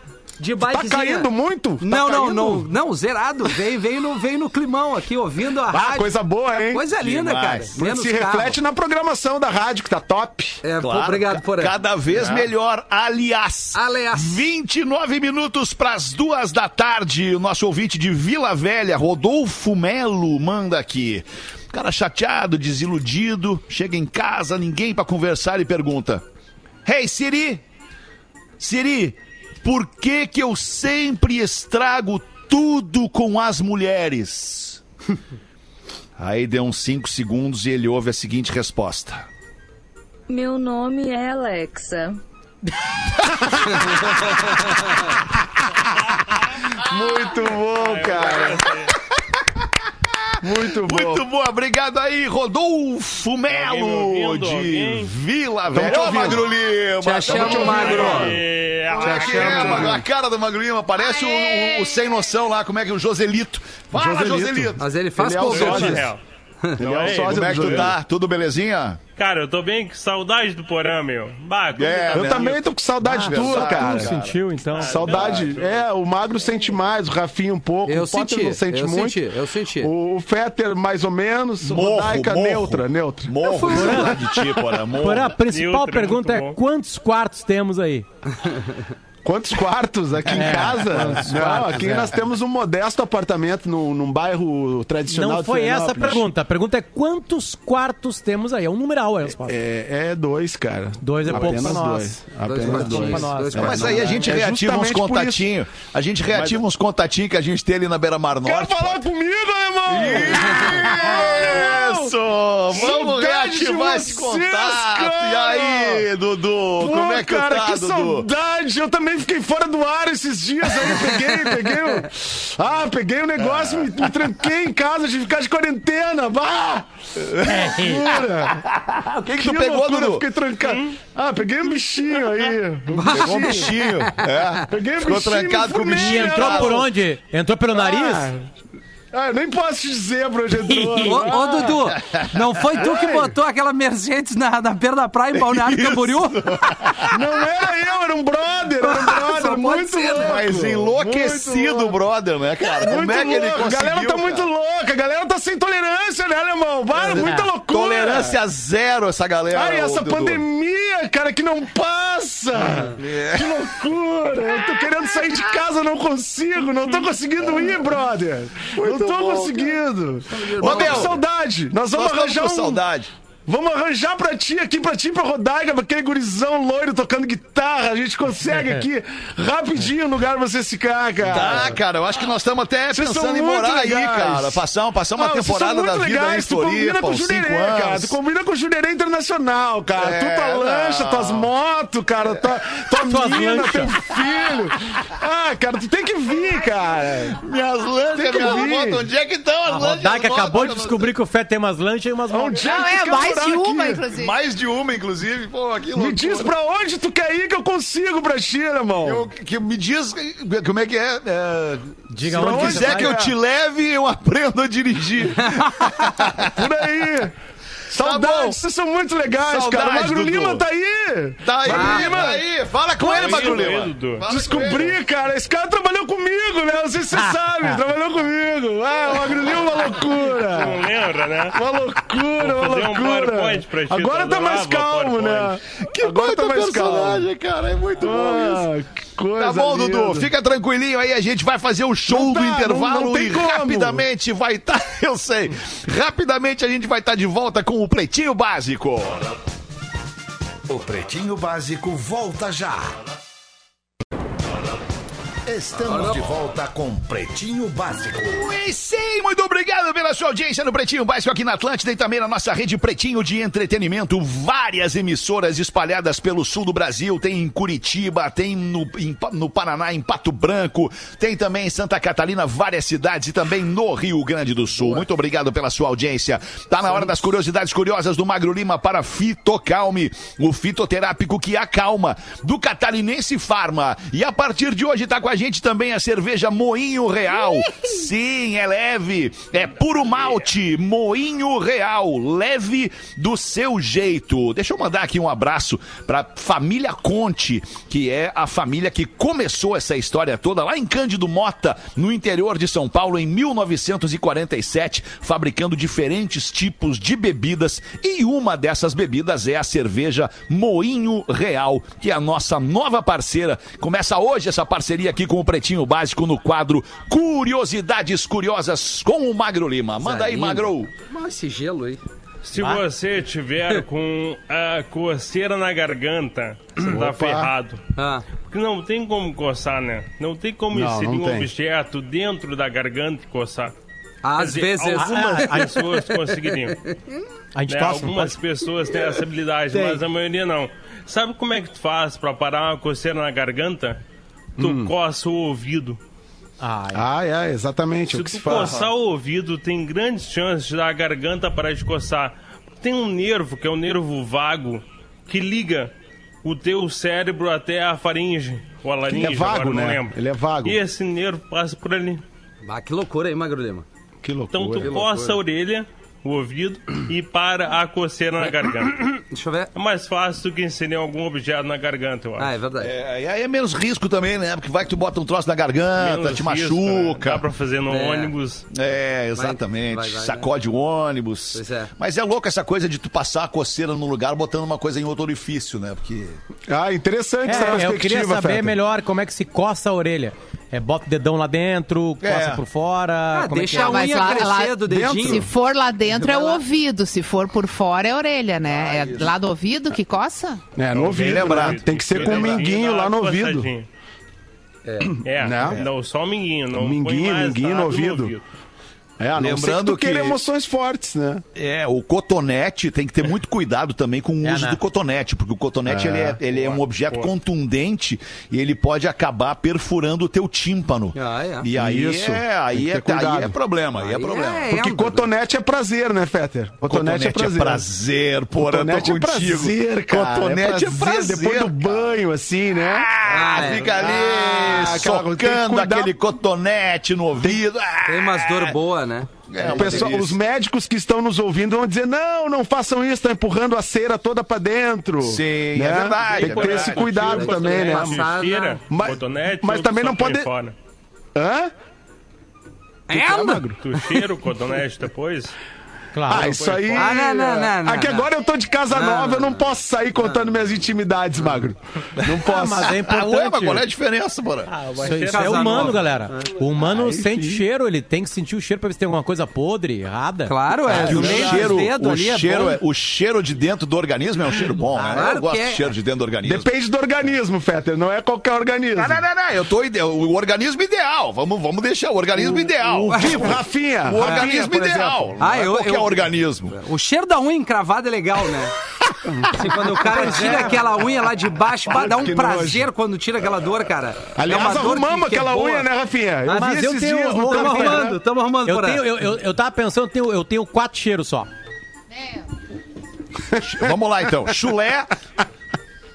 S5: De
S4: Tá caindo muito? Tá
S5: Não, não,
S4: caindo?
S5: não, não, zerado. Veio, veio, no, veio no climão aqui, ouvindo a
S4: Ah,
S5: rádio.
S4: coisa boa, hein?
S5: Coisa linda, cara.
S3: Demais.
S5: Menos
S4: Se
S5: carro.
S4: reflete na programação da rádio, que tá top.
S5: É, pô,
S3: Claro,
S5: obrigado,
S3: ca-
S5: Porã.
S3: Cada vez melhor, aliás.
S5: Aliás.
S3: 29 minutos para as duas da tarde. O nosso ouvinte de Vila Velha, Rodolfo Melo, manda aqui. Cara chateado, desiludido, chega em casa, ninguém para conversar e pergunta: Hey Siri, Siri, Por que que eu sempre estrago tudo com as mulheres? Aí deu uns 5 segundos e ele ouve a seguinte resposta.
S8: Meu nome é Alexa.
S4: Muito bom, cara. Muito bom.
S3: Muito bom, obrigado aí, Rodolfo Melo,
S9: ouvindo?
S3: de
S9: Alguém?
S3: Vila Velha.
S4: te
S3: Ô. Magro Lima.
S5: Te achamos, Magro.
S9: É,
S3: Como é que é? A cara do Magro Lima parece o, o- o sem noção lá, como é que é o Joselito. Fala,
S4: Joselito.
S3: Joselito.
S5: Mas ele faz
S4: Ele é Ele é o sócio
S3: Como é que tu tá? Tudo belezinha?
S9: Cara, eu tô bem com saudade do Porã, meu. Bah,
S3: É,
S9: tá
S4: Eu também tô com saudade
S3: Ah,
S4: tua, cara.
S3: cara.
S6: Sentiu, então?
S4: Saudade. É, o Magro sente mais, o Rafinha um pouco.
S5: Eu
S4: o Potter
S5: senti,
S4: não sente
S5: eu
S4: muito.
S5: senti, eu senti.
S4: O Fetter, mais ou menos.
S3: Morro,
S4: Rodaica,
S3: morro.
S4: neutra, neutra.
S3: Morro de saudade de ti, porra. Morro.
S6: Porã, a principal
S9: Neutro,
S6: pergunta é quantos quartos temos aí?
S4: Quantos quartos aqui em casa? Não,
S6: quartos,
S4: aqui
S6: é.
S4: nós temos um modesto apartamento num, num bairro tradicional
S6: Não
S4: de
S6: foi essa a pergunta. A pergunta é quantos quartos temos aí? É um numeral resposta.
S4: É, é dois, cara.
S6: Dois é pouco
S4: Apenas
S6: pra nós.
S4: dois.
S5: Dois
S4: Apenas dois.
S5: dois
S6: É,
S3: Mas aí a gente
S4: É
S3: reativa uns contatinhos. A gente reativa uns contatinhos que a gente tem ali na Beira Mar
S4: Quer
S3: Norte.
S4: falar comigo, alemão?
S3: Isso! Esse contato. E aí, Dudu?
S4: Pô,
S3: Como é que
S4: cara,
S3: tá,
S4: que
S3: Dudu?
S4: saudade! Eu também fiquei fora do ar esses dias aí, peguei, peguei o... Ah, peguei o negócio, me, me tranquei em casa de ficar de quarentena. Bah! Loucura!
S3: O que, que tu pegou,
S4: loucura,
S3: Dudu?
S4: Fiquei trancado. Ah, peguei um bichinho aí.
S3: Pegou um bichinho. É.
S4: Peguei um
S3: Ficou
S4: bichinho,
S3: trancado com o
S4: fumei,
S6: E
S3: bichinho.
S6: entrou
S4: Ah,
S6: por onde? Entrou pelo nariz?
S4: Ah, ah, eu nem posso te dizer pra onde entrou.
S5: Ô, ô, Dudu, não foi tu que botou aquela Mercedes na, na beira da praia em Balneário Camboriú?
S4: Não era eu, era um brother, era um brother,
S5: Só
S4: muito
S5: ser, né?
S4: louco.
S3: Mas
S4: Muito
S3: enlouquecido,
S4: louco.
S3: brother, né, cara? Como
S4: Muito
S3: é que ele
S4: louco.
S3: conseguiu?
S4: A galera tá muito
S3: cara?
S4: louca, a galera tá sem tolerância, né, alemão? Vai, muita loucura.
S3: Tolerância zero essa galera.
S4: Ai, essa
S3: ô, Dudu.
S4: pandemia, cara, que não passa!
S3: É.
S4: Que loucura! Eu tô querendo sair de casa, não consigo, não tô conseguindo ir, brother! Não tô
S3: bom,
S4: conseguindo!
S3: Ô,
S4: com saudade! Nós vamos
S3: Nós
S4: arranjar um.
S3: saudade.
S4: Vamos arranjar pra ti aqui, pra ti, pra Rodaiga, pra aquele gurizão loiro tocando guitarra. A gente consegue aqui rapidinho um lugar pra você ficar, cara.
S3: Tá, cara, eu acho que nós estamos até
S4: Vocês
S3: pensando em morar aí, cara. Passar, passar uma
S4: Ah,
S3: temporada da
S4: muito
S3: vida
S4: legais, tu combina
S3: Floripa,
S4: com o Jurerê, cara. Tu combina com o Jurerê Internacional, cara.
S3: É,
S4: tu, tua
S3: não.
S4: lancha, tuas motos, cara. Tua, tua
S6: Tuas
S4: mina,
S6: lancha.
S4: teu filho. Ah, cara, tu tem que vir, cara.
S3: Minhas lanchas, minhas motos, onde é que estão as
S6: A
S3: lanchas?
S6: Rodaica acabou de descobrir que o Fé tem umas lanchas e umas motos.
S4: Onde
S7: Não,
S4: que
S7: é
S4: quer
S7: mais de uma,
S4: aqui?
S7: inclusive.
S3: Mais de uma, inclusive. Pô, que loucura.
S4: Me diz pra onde tu quer ir que eu consigo pra ti, irmão.
S3: Eu- que me diz como é que é. é
S6: Diga
S3: se
S6: onde
S3: quiser que eu te leve, eu aprendo a dirigir.
S4: Por aí. Saudades,
S3: Tá bom.
S4: vocês são muito legais, cara. O
S3: Saudades,
S4: Magro
S3: Dudu.
S4: Lima tá aí.
S3: Tá aí,
S4: Magro
S3: tá
S4: Lima.
S3: aí. Fala com ele,
S9: Oi,
S3: Magro Lima. Ele.
S4: Descobri, cara. Esse cara trabalhou comigo, né? Não sei se você sabe. Trabalhou comigo. Ah, o Magro Lima é uma loucura.
S9: Não lembra, né?
S4: Uma loucura, uma
S9: um
S4: loucura. Agora
S9: tu
S4: tá mais calmo, né?
S3: Que
S4: Agora tá
S3: baita
S4: mais calmo.
S3: personagem, cara. É muito bom isso. Tá bom,
S4: linda.
S3: Dudu, fica tranquilinho aí, a gente vai fazer o show
S4: Não
S3: do
S4: tá,
S3: intervalo
S4: não- não
S3: e
S4: como.
S3: rapidamente vai estar, eu sei, rapidamente a gente vai estar de volta com o Pretinho Básico.
S2: O Pretinho Básico volta já. Estamos de volta com Pretinho Básico.
S3: E sim, muito obrigado pela sua audiência no Pretinho Básico aqui na Atlântida e também na nossa rede Pretinho de Entretenimento. Várias emissoras espalhadas pelo sul do Brasil. Tem em Curitiba, tem no, em no Paraná, em Pato Branco, tem também em Santa Catarina, várias cidades e também no Rio Grande do Sul. Muito obrigado pela sua audiência. Tá na hora das curiosidades curiosas do Magro Lima para Fitocalme, o fitoterápico que acalma, do Catarinense Farma. E a partir de hoje tá com a gente também a cerveja Moinho Real. Sim, é leve, é puro malte, Moinho Real, leve do seu jeito. Deixa eu mandar aqui um abraço pra família Conte, que é a família que começou essa história toda lá em Cândido Mota, no interior de São Paulo, em 1947, fabricando diferentes tipos de bebidas. E uma dessas bebidas é a cerveja Moinho Real, que é a nossa nova parceira. Começa hoje essa parceria aqui com o Pretinho Básico no quadro Curiosidades Curiosas com o Magro Lima. Manda aí, Magro.
S5: Mas esse gelo aí.
S9: Se você tiver com a coceira na garganta, você tá ferrado.
S5: Ah,
S9: Porque não tem como coçar, né? Não tem como
S4: Não,
S9: inserir
S4: não
S9: um
S4: tem.
S9: objeto dentro da garganta e coçar.
S5: Às
S9: dizer,
S5: vezes.
S9: Algumas pessoas conseguiriam.
S6: A gente
S9: né?
S6: não
S9: Algumas
S6: pode?
S9: pessoas têm essa habilidade, mas a maioria não. Sabe como é que tu faz pra parar uma coceira na garganta? Tu
S4: Hum.
S9: coça o ouvido.
S6: Ah, é.
S4: Ah, é, exatamente.
S9: Se
S4: o que se
S9: tu
S4: faz.
S9: coçar o ouvido, tem grandes chances da garganta parar de coçar. Tem um nervo, que é o nervo vago, que liga o teu cérebro até a faringe, ou a laringe,
S4: Ele é vago,
S9: agora não
S4: né?
S9: lembro.
S4: Ele é vago.
S9: E esse nervo passa por ali.
S5: Ah, que loucura aí, Magro Lima.
S4: Que
S9: Então
S4: loucura.
S9: tu coça a orelha, o ouvido, e para a coceira na garganta.
S5: Deixa eu ver.
S9: É mais fácil do que inserir algum objeto na garganta, eu acho.
S5: Ah, é verdade.
S3: É, e aí é menos risco também, né? Porque vai que tu bota um troço na garganta,
S9: Menos
S3: te
S9: risco, né?
S3: machuca.
S9: Dá pra fazer no
S5: É.
S9: ônibus.
S3: É, exatamente.
S5: Vai, vai, vai,
S3: Sacode o ônibus.
S5: Pois é.
S3: Mas é louco essa coisa de tu passar a coceira num lugar botando uma coisa em outro orifício, né? Porque.
S4: Ah, interessante essa
S6: É, eu
S4: perspectiva,
S6: queria saber
S4: Feta.
S6: melhor como é que se coça a orelha. É, bota o dedão lá dentro,
S3: É.
S6: coça por fora.
S5: Ah,
S6: como é
S5: deixa
S6: que é?
S5: a unha
S7: lá-
S5: crescer
S7: lá
S5: do
S4: dentro?
S5: dedinho.
S7: Se for lá dentro é o ouvido, se for por fora é a orelha, né? é lá do ouvido que coça?
S4: É, no ouvido,
S3: lembrado.
S4: né? Tem que ser com um
S9: Bem
S4: minguinho lá no ouvido.
S9: É,
S4: Né?
S9: não, só o minguinho. Não
S4: Minguinho,
S9: põe mais
S4: minguinho no ouvido. É, a não ser que
S3: Lembrando
S4: tu queira
S3: que-
S4: emoções fortes, né?
S3: É, o cotonete tem que ter muito cuidado também com o
S6: É,
S3: uso
S6: né?
S3: do cotonete, porque o cotonete
S4: É.
S3: ele é, ele é um objeto
S9: boa.
S3: contundente e ele pode acabar perfurando o teu tímpano.
S5: Ah, é.
S3: E aí
S4: Isso,
S3: é, aí
S4: tem
S3: é,
S4: que ter
S3: aí é problema, aí, é
S5: Aí
S3: problema.
S5: é-
S4: Porque
S5: um-
S4: cotonete é prazer, né, Fetter? Cotonete, é prazer.
S3: prazer, porra,
S4: Cotonete
S3: tô
S4: é
S3: contigo.
S4: prazer, cara.
S3: Cotonete é prazer.
S4: Depois do banho, assim, né?
S3: Ah,
S5: Ah, é.
S3: fica ali
S4: Ah, que
S3: socando
S4: cuidar-
S3: aquele cotonete no ouvido. Ah,
S5: Tem umas dor boa, né?
S3: É
S4: O
S3: uma
S4: pessoal, os médicos que estão nos ouvindo vão dizer: não, não façam isso, estão empurrando a cera toda pra dentro.
S3: Sim,
S4: Né?
S3: é verdade,
S4: Tem que
S3: é
S4: ter
S3: verdade.
S4: esse cuidado
S9: Tira o
S4: também, né?
S9: Tira
S4: Mas-
S9: o
S4: mas também não pode-
S9: Fora.
S4: Hã?
S5: Anda!
S9: Tu cheira o cotonete depois?
S6: Claro.
S4: Ah, isso aí.
S5: Ah, não, não, não, não,
S4: Aqui
S5: não.
S4: agora eu tô de casa
S5: Não,
S4: nova,
S5: não,
S4: eu não posso sair contando minhas intimidades, magro. Não posso.
S6: mas é
S3: Ah, ué,
S6: importante.
S3: mas qual é a diferença, porra?
S6: Isso, isso é humano,
S5: nova.
S6: galera. O humano
S4: Aí
S6: sente
S4: sim.
S6: cheiro, ele tem que sentir o cheiro pra ver se tem alguma coisa podre, errada.
S5: Claro, é.
S3: O cheiro, o,
S5: ali é
S3: cheiro
S5: bom.
S3: é- o cheiro de dentro do organismo é um cheiro bom, né?
S5: claro
S3: Eu gosto
S5: é.
S3: de cheiro de dentro do organismo.
S4: Depende do organismo, Fetter. Não é qualquer organismo.
S3: Não, não, não, não, eu tô ide- o organismo ideal. Vamos, vamos deixar o organismo ideal.
S4: O vivo, Rafinha.
S3: O organismo ideal.
S5: Ah,
S3: é
S5: eu-
S3: organismo.
S5: O cheiro da unha encravada é legal, né? Assim, quando o cara tira aquela unha lá de baixo, bah, dá um
S4: Que
S5: prazer quando tira aquela dor, cara.
S4: Aliás,
S5: é uma dor
S4: arrumamos
S5: que- que é
S4: aquela
S5: boa.
S4: unha, né, Rafinha? Eu
S6: Ah,
S4: vi
S6: mas eu
S4: esses
S6: tenho-
S4: dias né?
S5: arrumando, tamo arrumando
S6: Eu, tenho, eu, eu, eu tava pensando, eu tenho, eu tenho quatro cheiros só.
S3: Vamos lá, então. Chulé,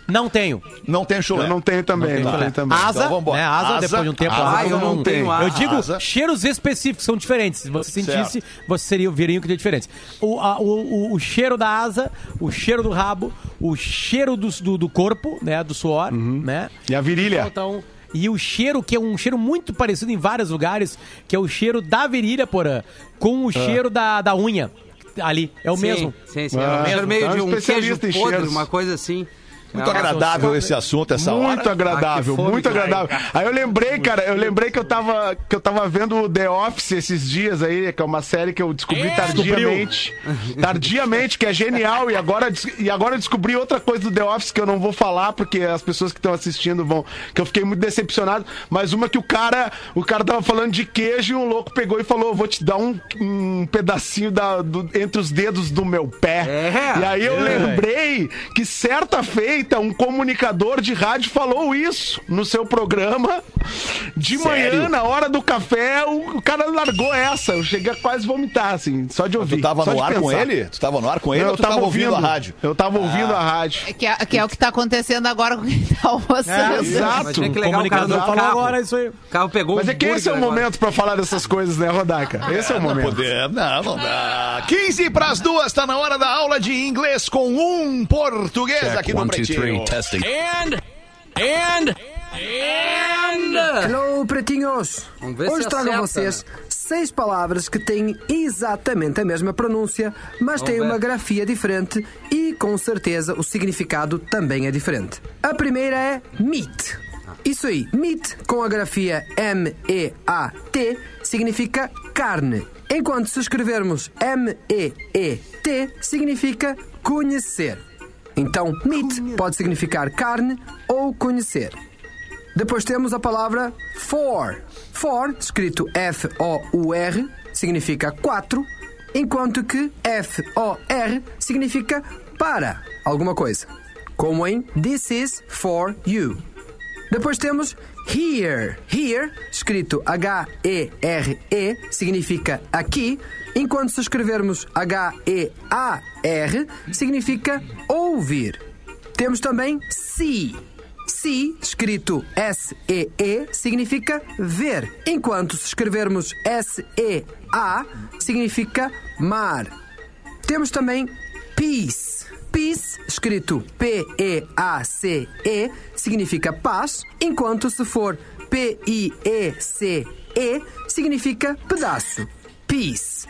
S6: Não tenho.
S3: não tem chulé.
S4: Eu não tenho também, não,
S6: Chulé.
S4: tenho também.
S6: Asa,
S3: Então vambora.
S6: né? Asa,
S3: Asa,
S6: depois de um tempo.
S3: asa,
S6: asa
S5: eu não tenho asa.
S6: Eu digo
S3: Asa.
S6: cheiros específicos, são diferentes. Se você sentisse, você seria, veriam que é diferentes. O, a- o, o, o cheiro da asa, o cheiro do rabo, o cheiro do, do, do corpo, né? Do suor, né?
S4: E a virilha?
S6: Então, e o cheiro, que é um cheiro muito parecido em vários lugares, que é o cheiro da virilha, porã, com o cheiro da, da unha. Ali, é o
S5: Sim,
S6: mesmo.
S5: Sim, sim.
S4: Ah,
S5: é um cheiro meio
S4: então
S5: de
S4: é um
S5: um queijo
S4: especialista em
S5: podre,
S4: cheiros.
S5: uma coisa assim.
S3: Muito
S5: É,
S3: agradável esse assunto, essa
S4: Muito
S3: hora.
S4: agradável,
S5: Ah,
S4: muito agradável. Aí eu lembrei, cara, eu lembrei que eu tava que eu tava vendo o The Office esses dias aí, que é uma série que eu descobri tardiamente. Tardiamente, que é genial e agora e agora eu descobri outra coisa do The Office que eu não vou falar porque as pessoas que estão assistindo vão, que eu fiquei muito decepcionado, mas uma que o cara, o cara tava falando de queijo e um louco pegou e falou: "Vou te dar um, um pedacinho da, do- entre os dedos do meu pé".
S5: É.
S4: E aí eu
S6: É.
S4: lembrei que certa um comunicador de rádio falou isso no seu programa. De
S3: Sério?
S4: manhã, na hora do café, o, o cara largou essa. Eu cheguei a quase vomitar, assim, só de ouvir.
S3: Tu tava no ar com ele? Tu tava no ar com ele
S4: Não,
S3: ou
S4: eu
S3: tu tava ouvindo a rádio?
S4: Eu tava ouvindo a rádio.
S7: Que é, que é o que tá acontecendo agora com quem tá almoçando.
S4: exato.
S5: Imagina que
S6: O
S5: legal o cara
S6: comunicador falou agora isso aí.
S5: O carro pegou
S4: Mas é que esse é o
S5: agora.
S4: momento pra falar dessas coisas, né, Rodaca? Esse é o
S3: Não
S4: momento.
S3: poder, não, não dá. 15 pras duas, tá na hora da aula de inglês com um português aqui no Pretinho.
S10: Hello, pretinhos!
S5: Vamos ver se
S10: Hoje trago a vocês
S5: né?
S10: seis palavras que têm exatamente a mesma pronúncia, mas têm uma grafia diferente e, com certeza, o significado também é diferente. A primeira é meat. Isso aí, meat com a grafia M-E-A-T significa carne, enquanto se escrevermos M-E-E-T significa conhecer. Então, meat pode significar carne ou conhecer. Depois temos a palavra for. For, escrito F-O-U-R, significa quatro, enquanto que F-O-R significa para alguma coisa. Como em This is for you. Depois temos here. Here, escrito H-E-R-E, significa aqui, enquanto se escrevermos H-E-A-R, significa ouvir. Temos também see. See, escrito S-E-E, significa ver, enquanto se escrevermos S-E-A, significa mar. Temos também peace. Peace, escrito P-E-A-C-E, significa paz, enquanto se for P-I-E-C-E, significa pedaço. Peace.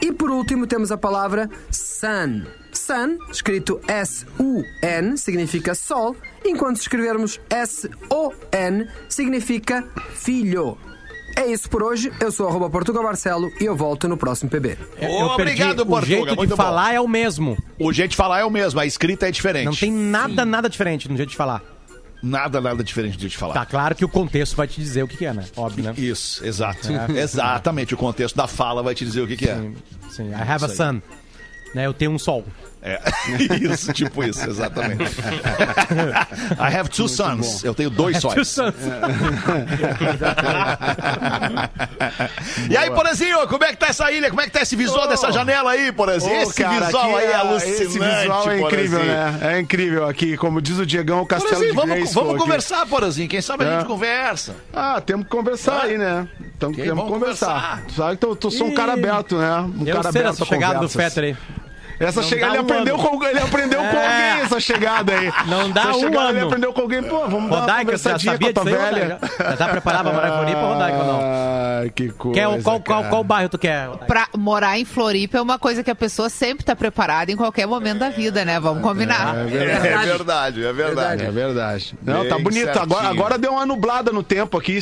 S10: E por último temos a palavra sun. Sun, escrito S-U-N, significa sol, enquanto se escrevermos S-O-N, significa filho. É isso por hoje. Eu sou arroba Portugal Marcelo e eu volto no próximo PB.
S6: Eu
S3: Ô,
S6: perdi.
S3: obrigado,
S6: O
S3: Portuga,
S6: jeito de
S3: bom.
S6: falar é o mesmo.
S3: O jeito de falar é o mesmo, a escrita é diferente.
S6: Não tem nada, nada diferente no jeito de falar.
S3: Nada, nada diferente de te falar.
S6: Tá claro que o contexto vai te dizer o que, que é, né? Óbvio, né?
S3: Isso, exato. Exatamente, o contexto da fala vai te dizer o que, que é.
S6: Sim, sim. I have a
S3: Isso aí.
S6: sun. Né, eu tenho um sol.
S3: É. Isso, tipo isso, exatamente. I have two sons. Eu tenho dois
S6: Two
S3: sóis.
S6: suns.
S3: E aí, Porazinho, como é que tá essa ilha? Como é que tá esse visual dessa janela aí, Porazinho?
S4: Ô,
S3: Esse
S4: cara,
S3: visual aí é
S4: é-
S3: alucinante,
S4: Esse visual é incrível,
S3: Porazinho.
S4: né? É incrível aqui. Como diz o Diegão, o castelo
S3: Porazinho,
S4: de
S3: vamos, vamos conversar, Porazinho. Quem sabe a
S4: É.
S3: gente conversa.
S4: Ah, temos que conversar aí, né? Então, temos que conversar.
S3: conversar.
S4: Sabe que eu, eu sou um cara aberto, né? Um
S6: Eu
S4: cara
S6: sei
S4: aberto
S6: essa
S4: a
S6: chegada do. Fetter aí.
S4: Essa
S6: Não
S4: chegada, ele
S6: um
S4: aprendeu,
S6: ano.
S4: com, ele aprendeu com
S6: É.
S4: alguém essa chegada aí.
S6: Não dá
S4: essa
S6: um
S4: chegada, Ele
S6: ano.
S4: aprendeu com alguém, pô, vamos dar uma
S6: já
S4: com
S6: sabia
S4: a
S6: disso
S4: velha.
S6: Rodaica? Já tá preparado pra morar em Floripa, Rodaica, ou não?
S4: Ai, que coisa,
S6: Quer, qual, qual, qual bairro tu quer? Rodaica?
S7: Pra morar em Floripa é uma coisa que a pessoa sempre tá preparada em qualquer momento da vida, né? Vamos combinar.
S3: É verdade, é verdade.
S4: É verdade. Não,
S3: Bem
S4: tá bonito.
S3: certinho.
S4: Agora, agora deu uma nublada no tempo aqui.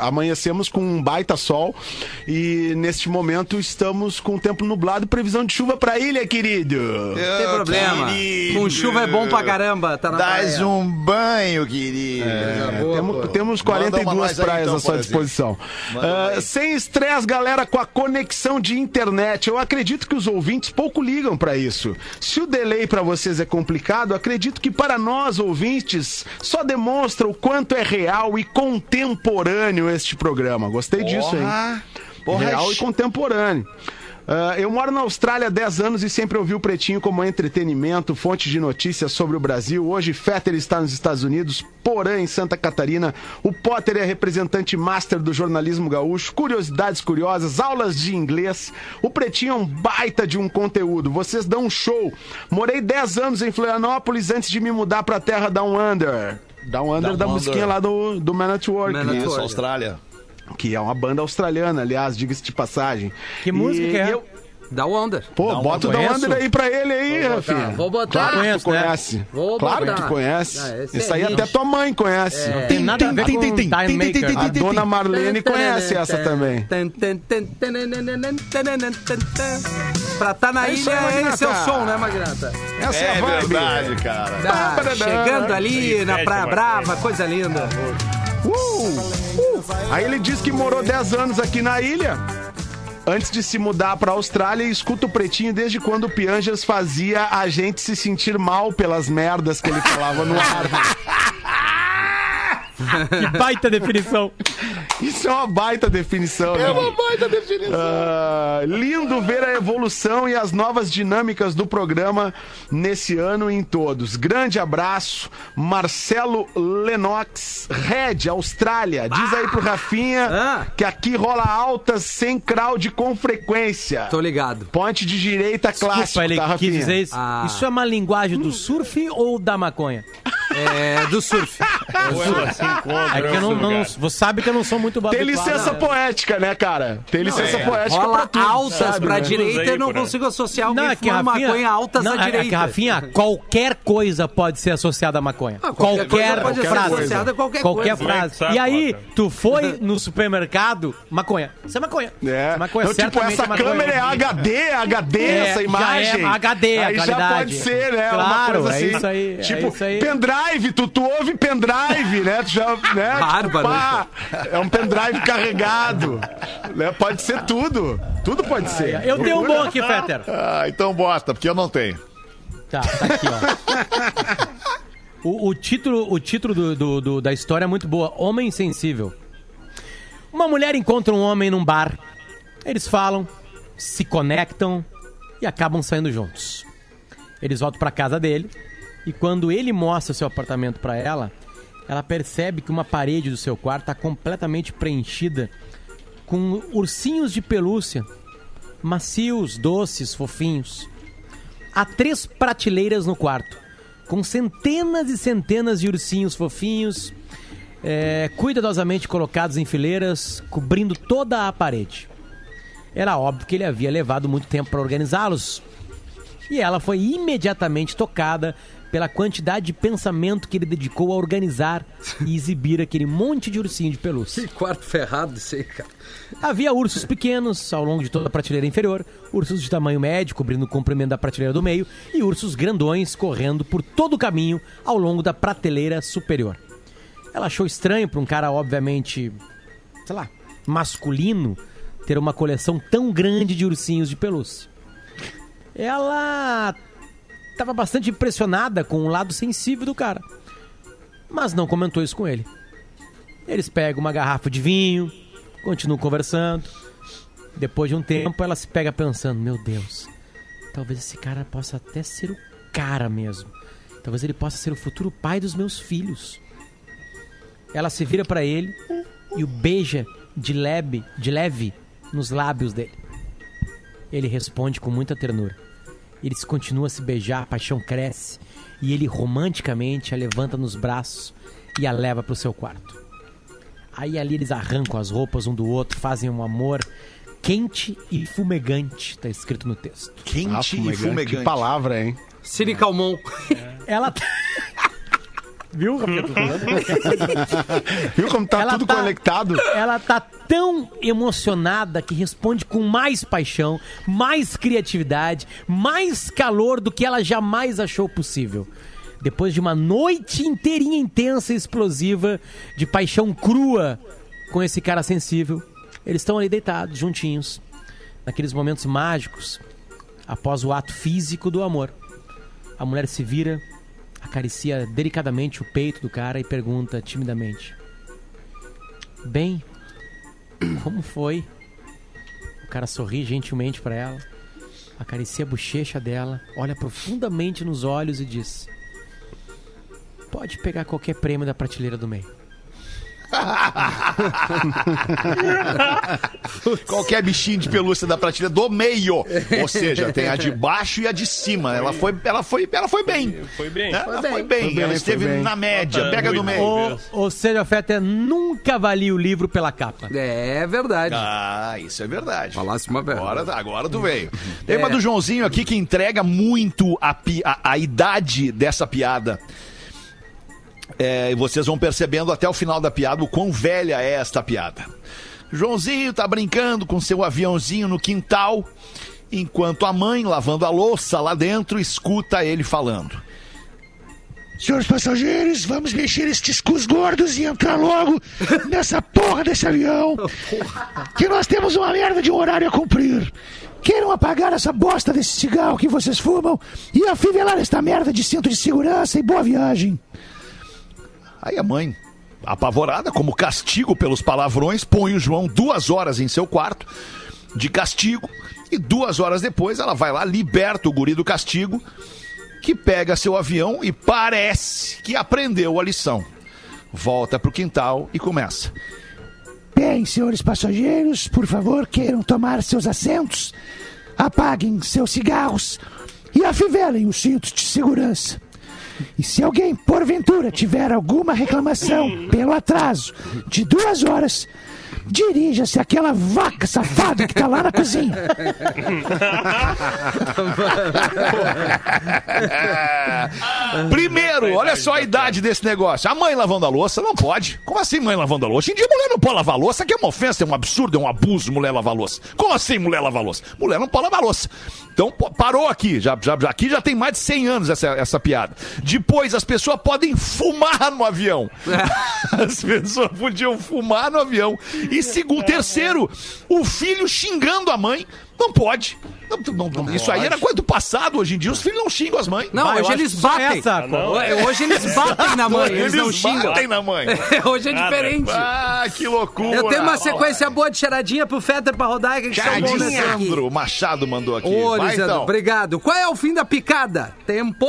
S4: Amanhecemos com um baita sol. E neste momento estamos com o tempo nublado. Previsão de chuva pra ilha, querido.
S5: Não tem problema. Com chuva é bom pra caramba. Tá na
S3: Dás
S5: praia.
S3: um banho, querido.
S4: Temos, temos
S3: Manda uma
S4: 42
S3: mais aí,
S4: praias
S3: então,
S4: à sua disposição.
S3: Aí.
S4: sem estresse, galera, com a conexão de internet. Eu acredito que os ouvintes pouco ligam pra isso. Se o delay pra vocês é complicado, acredito que para nós, ouvintes, só demonstra o quanto é real e contemporâneo este programa. Gostei disso, hein?
S3: Porra. Porra,
S4: Real e contemporâneo. Ah, eu moro na Austrália há 10 anos e sempre ouvi o Pretinho como entretenimento, fonte de notícias sobre o Brasil. Hoje, Fetter está nos Estados Unidos, Porã, em Santa Catarina. O Potter é representante master do jornalismo gaúcho. Curiosidades curiosas, aulas de inglês. O Pretinho é um baita de um conteúdo. Vocês dão um show. Morei 10 anos em Florianópolis antes de me mudar para a terra Down Under. Down Under
S3: Down
S4: da
S3: Under.
S4: musiquinha lá do, do Man at Work.
S5: Man at
S3: Isso,
S5: Work.
S3: Austrália.
S4: Que é uma banda australiana, aliás, diga-se de passagem.
S6: Que música que é?
S4: eu-
S5: Da Wonder.
S4: Pô,
S3: Não,
S4: bota o Da. Wonder aí pra ele aí,
S5: Vou botar,
S4: Rafinha.
S5: vou botar.
S4: Claro que tu
S6: né?
S4: conhece.
S5: Vou
S4: claro
S5: botar.
S4: que tu conhece.
S5: Ah,
S4: Isso
S5: é
S4: aí
S5: hit.
S4: até tua mãe conhece.
S6: Não tem nada a ver com Time Maker.
S4: A dona Marlene conhece essa também.
S5: Pra tá na
S4: É
S5: ilha,
S4: aí,
S5: esse é o som, né, Magnata?
S4: Essa é,
S3: É
S4: a vibe.
S3: verdade, cara.
S5: Tá chegando ali na Praia. Brava, coisa linda.
S4: Uh, uh. Aí ele diz que morou 10 anos aqui na ilha. Antes de se mudar pra Austrália, e escuta o Pretinho desde quando o Pianjas fazia a gente se sentir mal pelas merdas que ele falava no ar.
S6: Que baita definição.
S4: Isso é uma baita definição, né?
S3: É uma baita definição.
S4: Ah, lindo ver a evolução e as novas dinâmicas do programa nesse ano e em todos. Grande abraço, Marcelo Lennox, Red, Austrália. Diz aí pro Rafinha
S5: Ah.
S4: que aqui rola altas sem crowd com frequência.
S5: Tô ligado.
S4: Ponte de direita clássico,
S6: Desculpa, ele
S4: tá,
S6: quis
S4: Rafinha?
S6: dizer isso.
S5: Ah.
S6: Isso é uma linguagem do surf ou da maconha?
S5: É, do surf.
S9: Encontra
S6: É que eu
S9: em
S6: não, não- você sabe que eu não sou muito
S4: Tem
S6: habituado.
S4: licença poética, né, cara? Tem licença
S9: é.
S4: poética pra
S5: Rola
S4: tudo,
S5: altas
S4: sabe,
S5: pra
S4: né?
S5: direita, eu não consigo associar
S6: Não,
S5: alguém
S6: é que
S5: fumando
S6: Rafinha,
S5: maconha altas
S6: não,
S5: à
S6: é-
S5: direita.
S6: É que Rafinha, qualquer coisa pode ser associada à maconha.
S5: Ah, qualquer
S6: qualquer
S5: coisa pode ser
S6: frase.
S5: associada a qualquer
S6: qualquer
S5: coisa.
S6: frase.
S9: Sabe,
S6: E aí, tu foi no supermercado, maconha. Isso é maconha. Isso
S4: É.
S6: maconha,
S4: Então, tipo, essa
S6: é maconha.
S4: câmera é HD, HD
S6: É,
S4: essa
S6: já
S4: imagem.
S6: é HD a
S4: Aí já
S6: qualidade.
S4: pode ser, né? uma
S6: Claro,
S4: coisa
S6: é
S4: assim.
S6: isso aí, é
S4: Tipo,
S6: isso aí.
S4: pendrive pendrive, tu, tu ouve pendrive, né? Tu já, né?
S11: Bárbaro,
S4: Pá, é um pendrive carregado. Né? Pode ser tudo. Tudo pode ser.
S6: Eu tenho um bom aqui, Fetter.
S3: Ah, então bota, porque eu não tenho.
S6: Tá, tá aqui, ó. O, o título, o título do, do- do- da história é muito boa. Homem Insensível. Uma mulher encontra um homem num bar. Eles falam, se conectam e acabam saindo juntos. Eles voltam pra casa dele e quando ele mostra seu apartamento pra ela, ela percebe que uma parede do seu quarto está completamente preenchida com ursinhos de pelúcia, macios, doces, fofinhos. Há três prateleiras no quarto, com centenas e centenas de ursinhos fofinhos, é, cuidadosamente colocados em fileiras, cobrindo toda a parede. Era óbvio que ele havia levado muito tempo para organizá-los. E ela foi imediatamente tocada pela quantidade de pensamento que ele dedicou a organizar e exibir aquele monte de ursinho de pelúcia.
S11: Que quarto ferrado isso aí, cara.
S6: Havia ursos pequenos ao longo de toda a prateleira inferior, ursos de tamanho médio cobrindo o comprimento da prateleira do meio e ursos grandões correndo por todo o caminho ao longo da prateleira superior. Ela achou estranho para um cara, obviamente, sei lá, masculino, ter uma coleção tão grande de ursinhos de pelúcia. Ela estava bastante impressionada com o lado sensível do cara, mas não comentou isso com ele. Eles pegam uma garrafa de vinho, continuam conversando. Depois de um tempo, ela se pega pensando: Meu Deus, talvez esse cara possa até ser o cara mesmo. Talvez ele possa ser o futuro pai dos meus filhos. Ela se vira pra ele e o beija de leve, de leve nos lábios dele. Ele responde com muita ternura. Eles continuam a se beijar, a paixão cresce e ele romanticamente a levanta nos braços e a leva pro seu quarto. Aí ali eles arrancam as roupas um do outro, fazem um amor quente e fumegante, tá escrito no texto.
S3: Quente
S4: Ah,
S3: e
S4: fumegante.
S3: fumegante.
S4: Que palavra, hein?
S11: Cine Calmon.
S6: Ela tá- Viu, Rafinha?
S4: Viu como tá
S6: Ela
S4: tudo
S6: tá-
S4: conectado?
S6: Ela tá tão emocionada que responde com mais paixão, mais criatividade, mais calor do que ela jamais achou possível. Depois de uma noite inteirinha intensa e explosiva de paixão crua com esse cara sensível, eles estão ali deitados, juntinhos, naqueles momentos mágicos, após o ato físico do amor. A mulher se vira, acaricia delicadamente o peito do cara e pergunta timidamente: Bem, como foi? O cara sorri gentilmente pra ela, acaricia a bochecha dela, olha profundamente nos olhos e diz: Pode pegar qualquer prêmio da prateleira do meio.
S3: Qualquer bichinho de pelúcia da prateleira do meio. Ou seja, tem a de baixo e a de cima. Ela foi, ela foi, ela foi bem.
S9: Foi bem.
S3: Ela foi bem.
S4: Foi bem,
S3: ela
S4: foi
S3: esteve
S4: bem.
S3: na média.
S9: Nota
S3: Pega do meio.
S6: Ou, ou seja, Fetter nunca avalie o livro pela capa.
S11: É verdade.
S3: Ah, isso é verdade.
S11: Falasse uma verdade.
S3: Agora, agora tu veio. Tem
S11: É.
S3: uma do Joãozinho aqui que entrega muito a, a, a idade dessa piada. É, e vocês vão percebendo até o final da piada o quão velha é esta piada. Joãozinho tá brincando com seu aviãozinho no quintal, enquanto a mãe, lavando a louça lá dentro, escuta ele falando.
S12: Senhores passageiros, vamos mexer estes cus gordos e entrar logo nessa porra desse avião. Que nós temos uma merda de horário a cumprir. Queiram apagar essa bosta desse cigarro que vocês fumam e afivelar esta merda de cinto de segurança e boa viagem.
S3: Aí a mãe, apavorada, como castigo pelos palavrões, põe o João duas horas em seu quarto de castigo e duas horas depois ela vai lá, liberta o guri do castigo, que pega seu avião e parece que aprendeu a lição. Volta pro quintal e começa.
S12: Bem, senhores passageiros, por favor, queiram tomar seus assentos, apaguem seus cigarros e afivelem os cintos de segurança. E se alguém, porventura, tiver alguma reclamação pelo atraso de duas horas,
S9: dirija-se àquela vaca safada que tá lá na cozinha.
S3: Primeiro, olha só a idade desse negócio. A mãe lavando a louça não pode. Como assim mãe lavando a louça? Hoje em dia mulher não pode lavar a louça, que é uma ofensa, é um absurdo, é um abuso mulher lavar a louça. Como assim mulher lavar a louça? Mulher não pode lavar a louça. Então pô, parou aqui, já, já, já- aqui já tem mais de 100 anos essa, essa piada. Depois as pessoas podem fumar no avião. As pessoas podiam fumar no avião. E segundo, terceiro, o filho xingando a mãe. Não pode. Não- não- não- isso aí era coisa do passado. Hoje em dia os filhos não xingam as mães.
S5: Não,
S6: Vai,
S5: hoje eles batem.
S6: essa,
S13: não.
S5: Hoje eles batem na mãe, eles, não xingam.
S3: batem na mãe.
S5: hoje é diferente.
S3: Ah, que loucura.
S5: Eu tenho uma sequência boa de charadinha pro Fetter pra rodar, que aqui.
S3: Lisandro Machado mandou aqui.
S5: Ô,
S3: Vai, então.
S5: obrigado. Qual é o fim da picada? Tempo?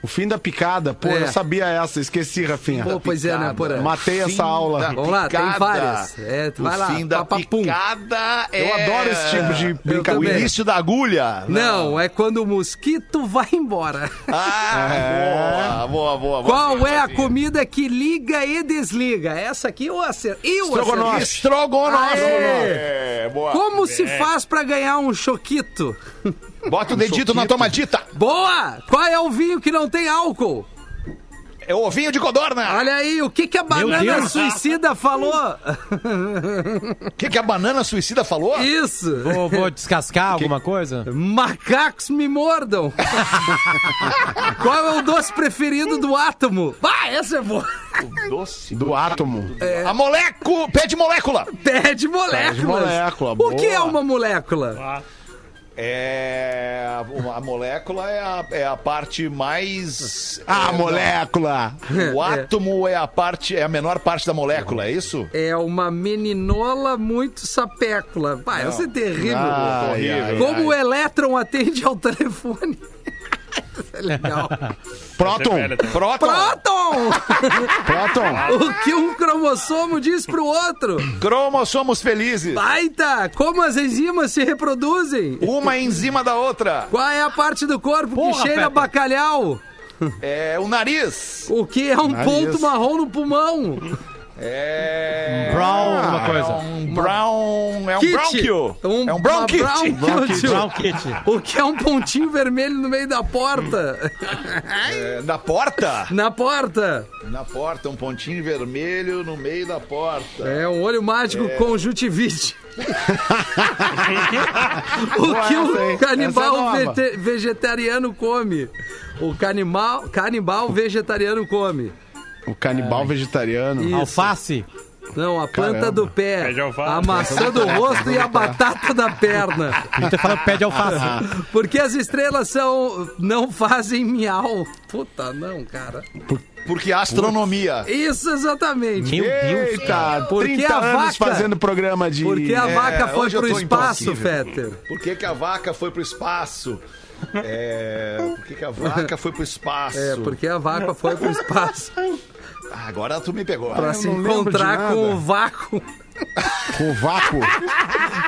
S4: O fim da picada. Pô,
S5: É.
S4: eu sabia essa, esqueci, Rafinha.
S5: Pô, pois é, né, Porã?
S4: Matei essa aula.
S5: Vamos lá, tem várias. É,
S3: o
S5: vai lá,
S3: fim da
S5: papapum.
S3: picada é...
S4: Eu adoro esse tipo de
S3: O
S4: brincadeira.
S5: também.
S3: início da agulha.
S5: Não, é quando o mosquito vai embora.
S3: Ah, boa, boa, boa.
S5: Qual
S3: Boa,
S5: é a comida que liga e desliga? Essa aqui eu acertei. Eu
S4: Estrogonofe.
S3: Estrogonofe.
S5: Aê!
S3: É, boa.
S5: Como se faz pra ganhar um choquito?
S3: Bota o dedito na tomadita.
S5: Boa! Qual é o vinho que não tem álcool?
S3: É o ovinho de codorna.
S5: Olha aí, o que, que a banana suicida falou?
S3: O que, que a banana suicida falou?
S5: Isso!
S6: Vou, vou descascar alguma coisa?
S5: Macacos me mordam! Qual é o doce preferido do átomo? Vai, essa é boa!
S3: Doce.
S4: Do átomo.
S3: A molécula. Pé de molécula.
S5: Pé de moléculas!
S4: Pé de molécula,
S5: o que
S4: boa.
S5: é uma molécula?
S3: É. A molécula é a, é a parte mais.
S4: Ah,
S3: é,
S4: molécula!
S3: O átomo é a parte, é a menor parte da molécula, é isso?
S5: É uma meninola muito sapécula. Vai, essa é terrível.
S4: Ai,
S3: horrível.
S4: ai,
S5: Como o
S4: ai.
S5: elétron atende ao telefone? É legal.
S4: Próton!
S3: Próton.
S5: Próton!
S4: Próton!
S5: O que um cromossomo diz pro outro?
S3: Cromossomos felizes.
S5: Baita! Como as enzimas se reproduzem?
S3: Uma enzima da outra.
S5: Qual é a parte do corpo que
S6: Porra,
S5: cheira a
S6: Pepe.
S5: bacalhau?
S3: É o nariz.
S5: O que é um
S4: Nariz.
S5: ponto marrom no pulmão?
S3: É.
S6: Brown, alguma
S3: É
S6: coisa.
S3: um brown. É um
S5: Kit.
S3: bronquio.
S5: Um-
S3: é um
S5: uma
S3: bronquite.
S6: Brown Kit.
S5: O que é um pontinho vermelho no meio da porta?
S3: É, na porta?
S5: Na porta.
S3: Na porta, um pontinho vermelho no meio da porta.
S5: É um olho mágico conjuntivite. o que o canibal
S4: é
S5: vegetariano come? O canibal, canibal vegetariano come.
S4: O canibal vegetariano.
S5: Isso.
S6: Alface.
S5: Não, a planta
S4: Caramba.
S5: do pé, a maçã do rosto e a batata da perna.
S6: A gente tá falando pé de alface.
S5: Porque as estrelas são não fazem miau. Puta, não, cara.
S3: Porque a astronomia.
S5: Isso exatamente.
S6: Meu Deus,
S4: Eita,
S5: Porque
S4: 30
S5: a
S4: anos
S5: vaca-
S4: fazendo programa de...
S5: Porque a
S3: É,
S5: vaca foi
S3: hoje eu
S5: pro espaço. Fetter.
S3: Por que, que a vaca foi pro espaço? É. Por que, que a vaca foi pro espaço?
S5: É, porque a vaca foi pro espaço
S3: agora tu me pegou.
S5: pra
S3: Ah,
S5: se encontrar com o vácuo.
S4: Com o vácuo.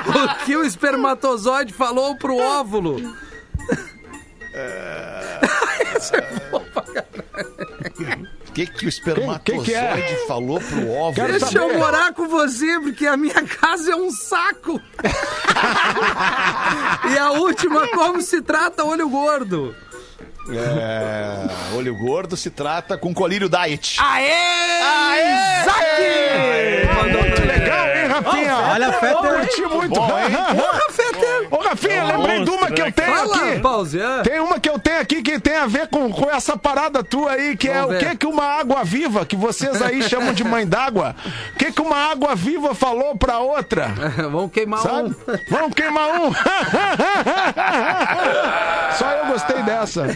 S5: O que o espermatozoide falou pro óvulo?
S3: O que, que o espermatozoide
S4: Que- que é?
S3: falou pro óvulo?
S4: Quero
S5: Deixa
S4: saber.
S5: eu morar com você, porque a minha casa é um saco. e a última, como se trata olho gordo?
S3: É, olho gordo se trata com colírio diet.
S5: Aê! Aê! Isaac! Mandou pra ele.
S4: Legal, hein, Rafinha?
S6: Olha, Fetter.
S4: Curti muito.
S3: Bom, hein?
S5: Porra,
S4: Ô, Rafinha, lembrei de uma que eu tenho
S5: Fala,
S4: aqui.
S5: pause. é.
S4: Tem uma que eu tenho aqui que tem a ver com, com essa parada tua aí, que é
S5: Vamos
S4: o
S5: ver.
S4: que que uma água viva, que vocês aí chamam de mãe d'água, o que que uma água viva falou pra outra?
S5: Vamos queimar
S4: Sabe?
S5: um.
S4: Vamos queimar um. Só eu gostei dessa.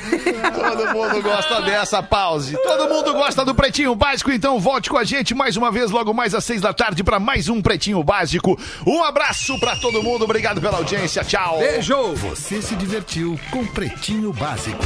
S3: Todo mundo gosta dessa pause. Todo mundo gosta do Pretinho Básico, então volte com a gente mais uma vez, logo mais às seis da tarde, para mais um Pretinho Básico. Um abraço para todo mundo, obrigado pela audiência, tchau.
S5: Beijo!
S2: Você se divertiu com Pretinho Básico.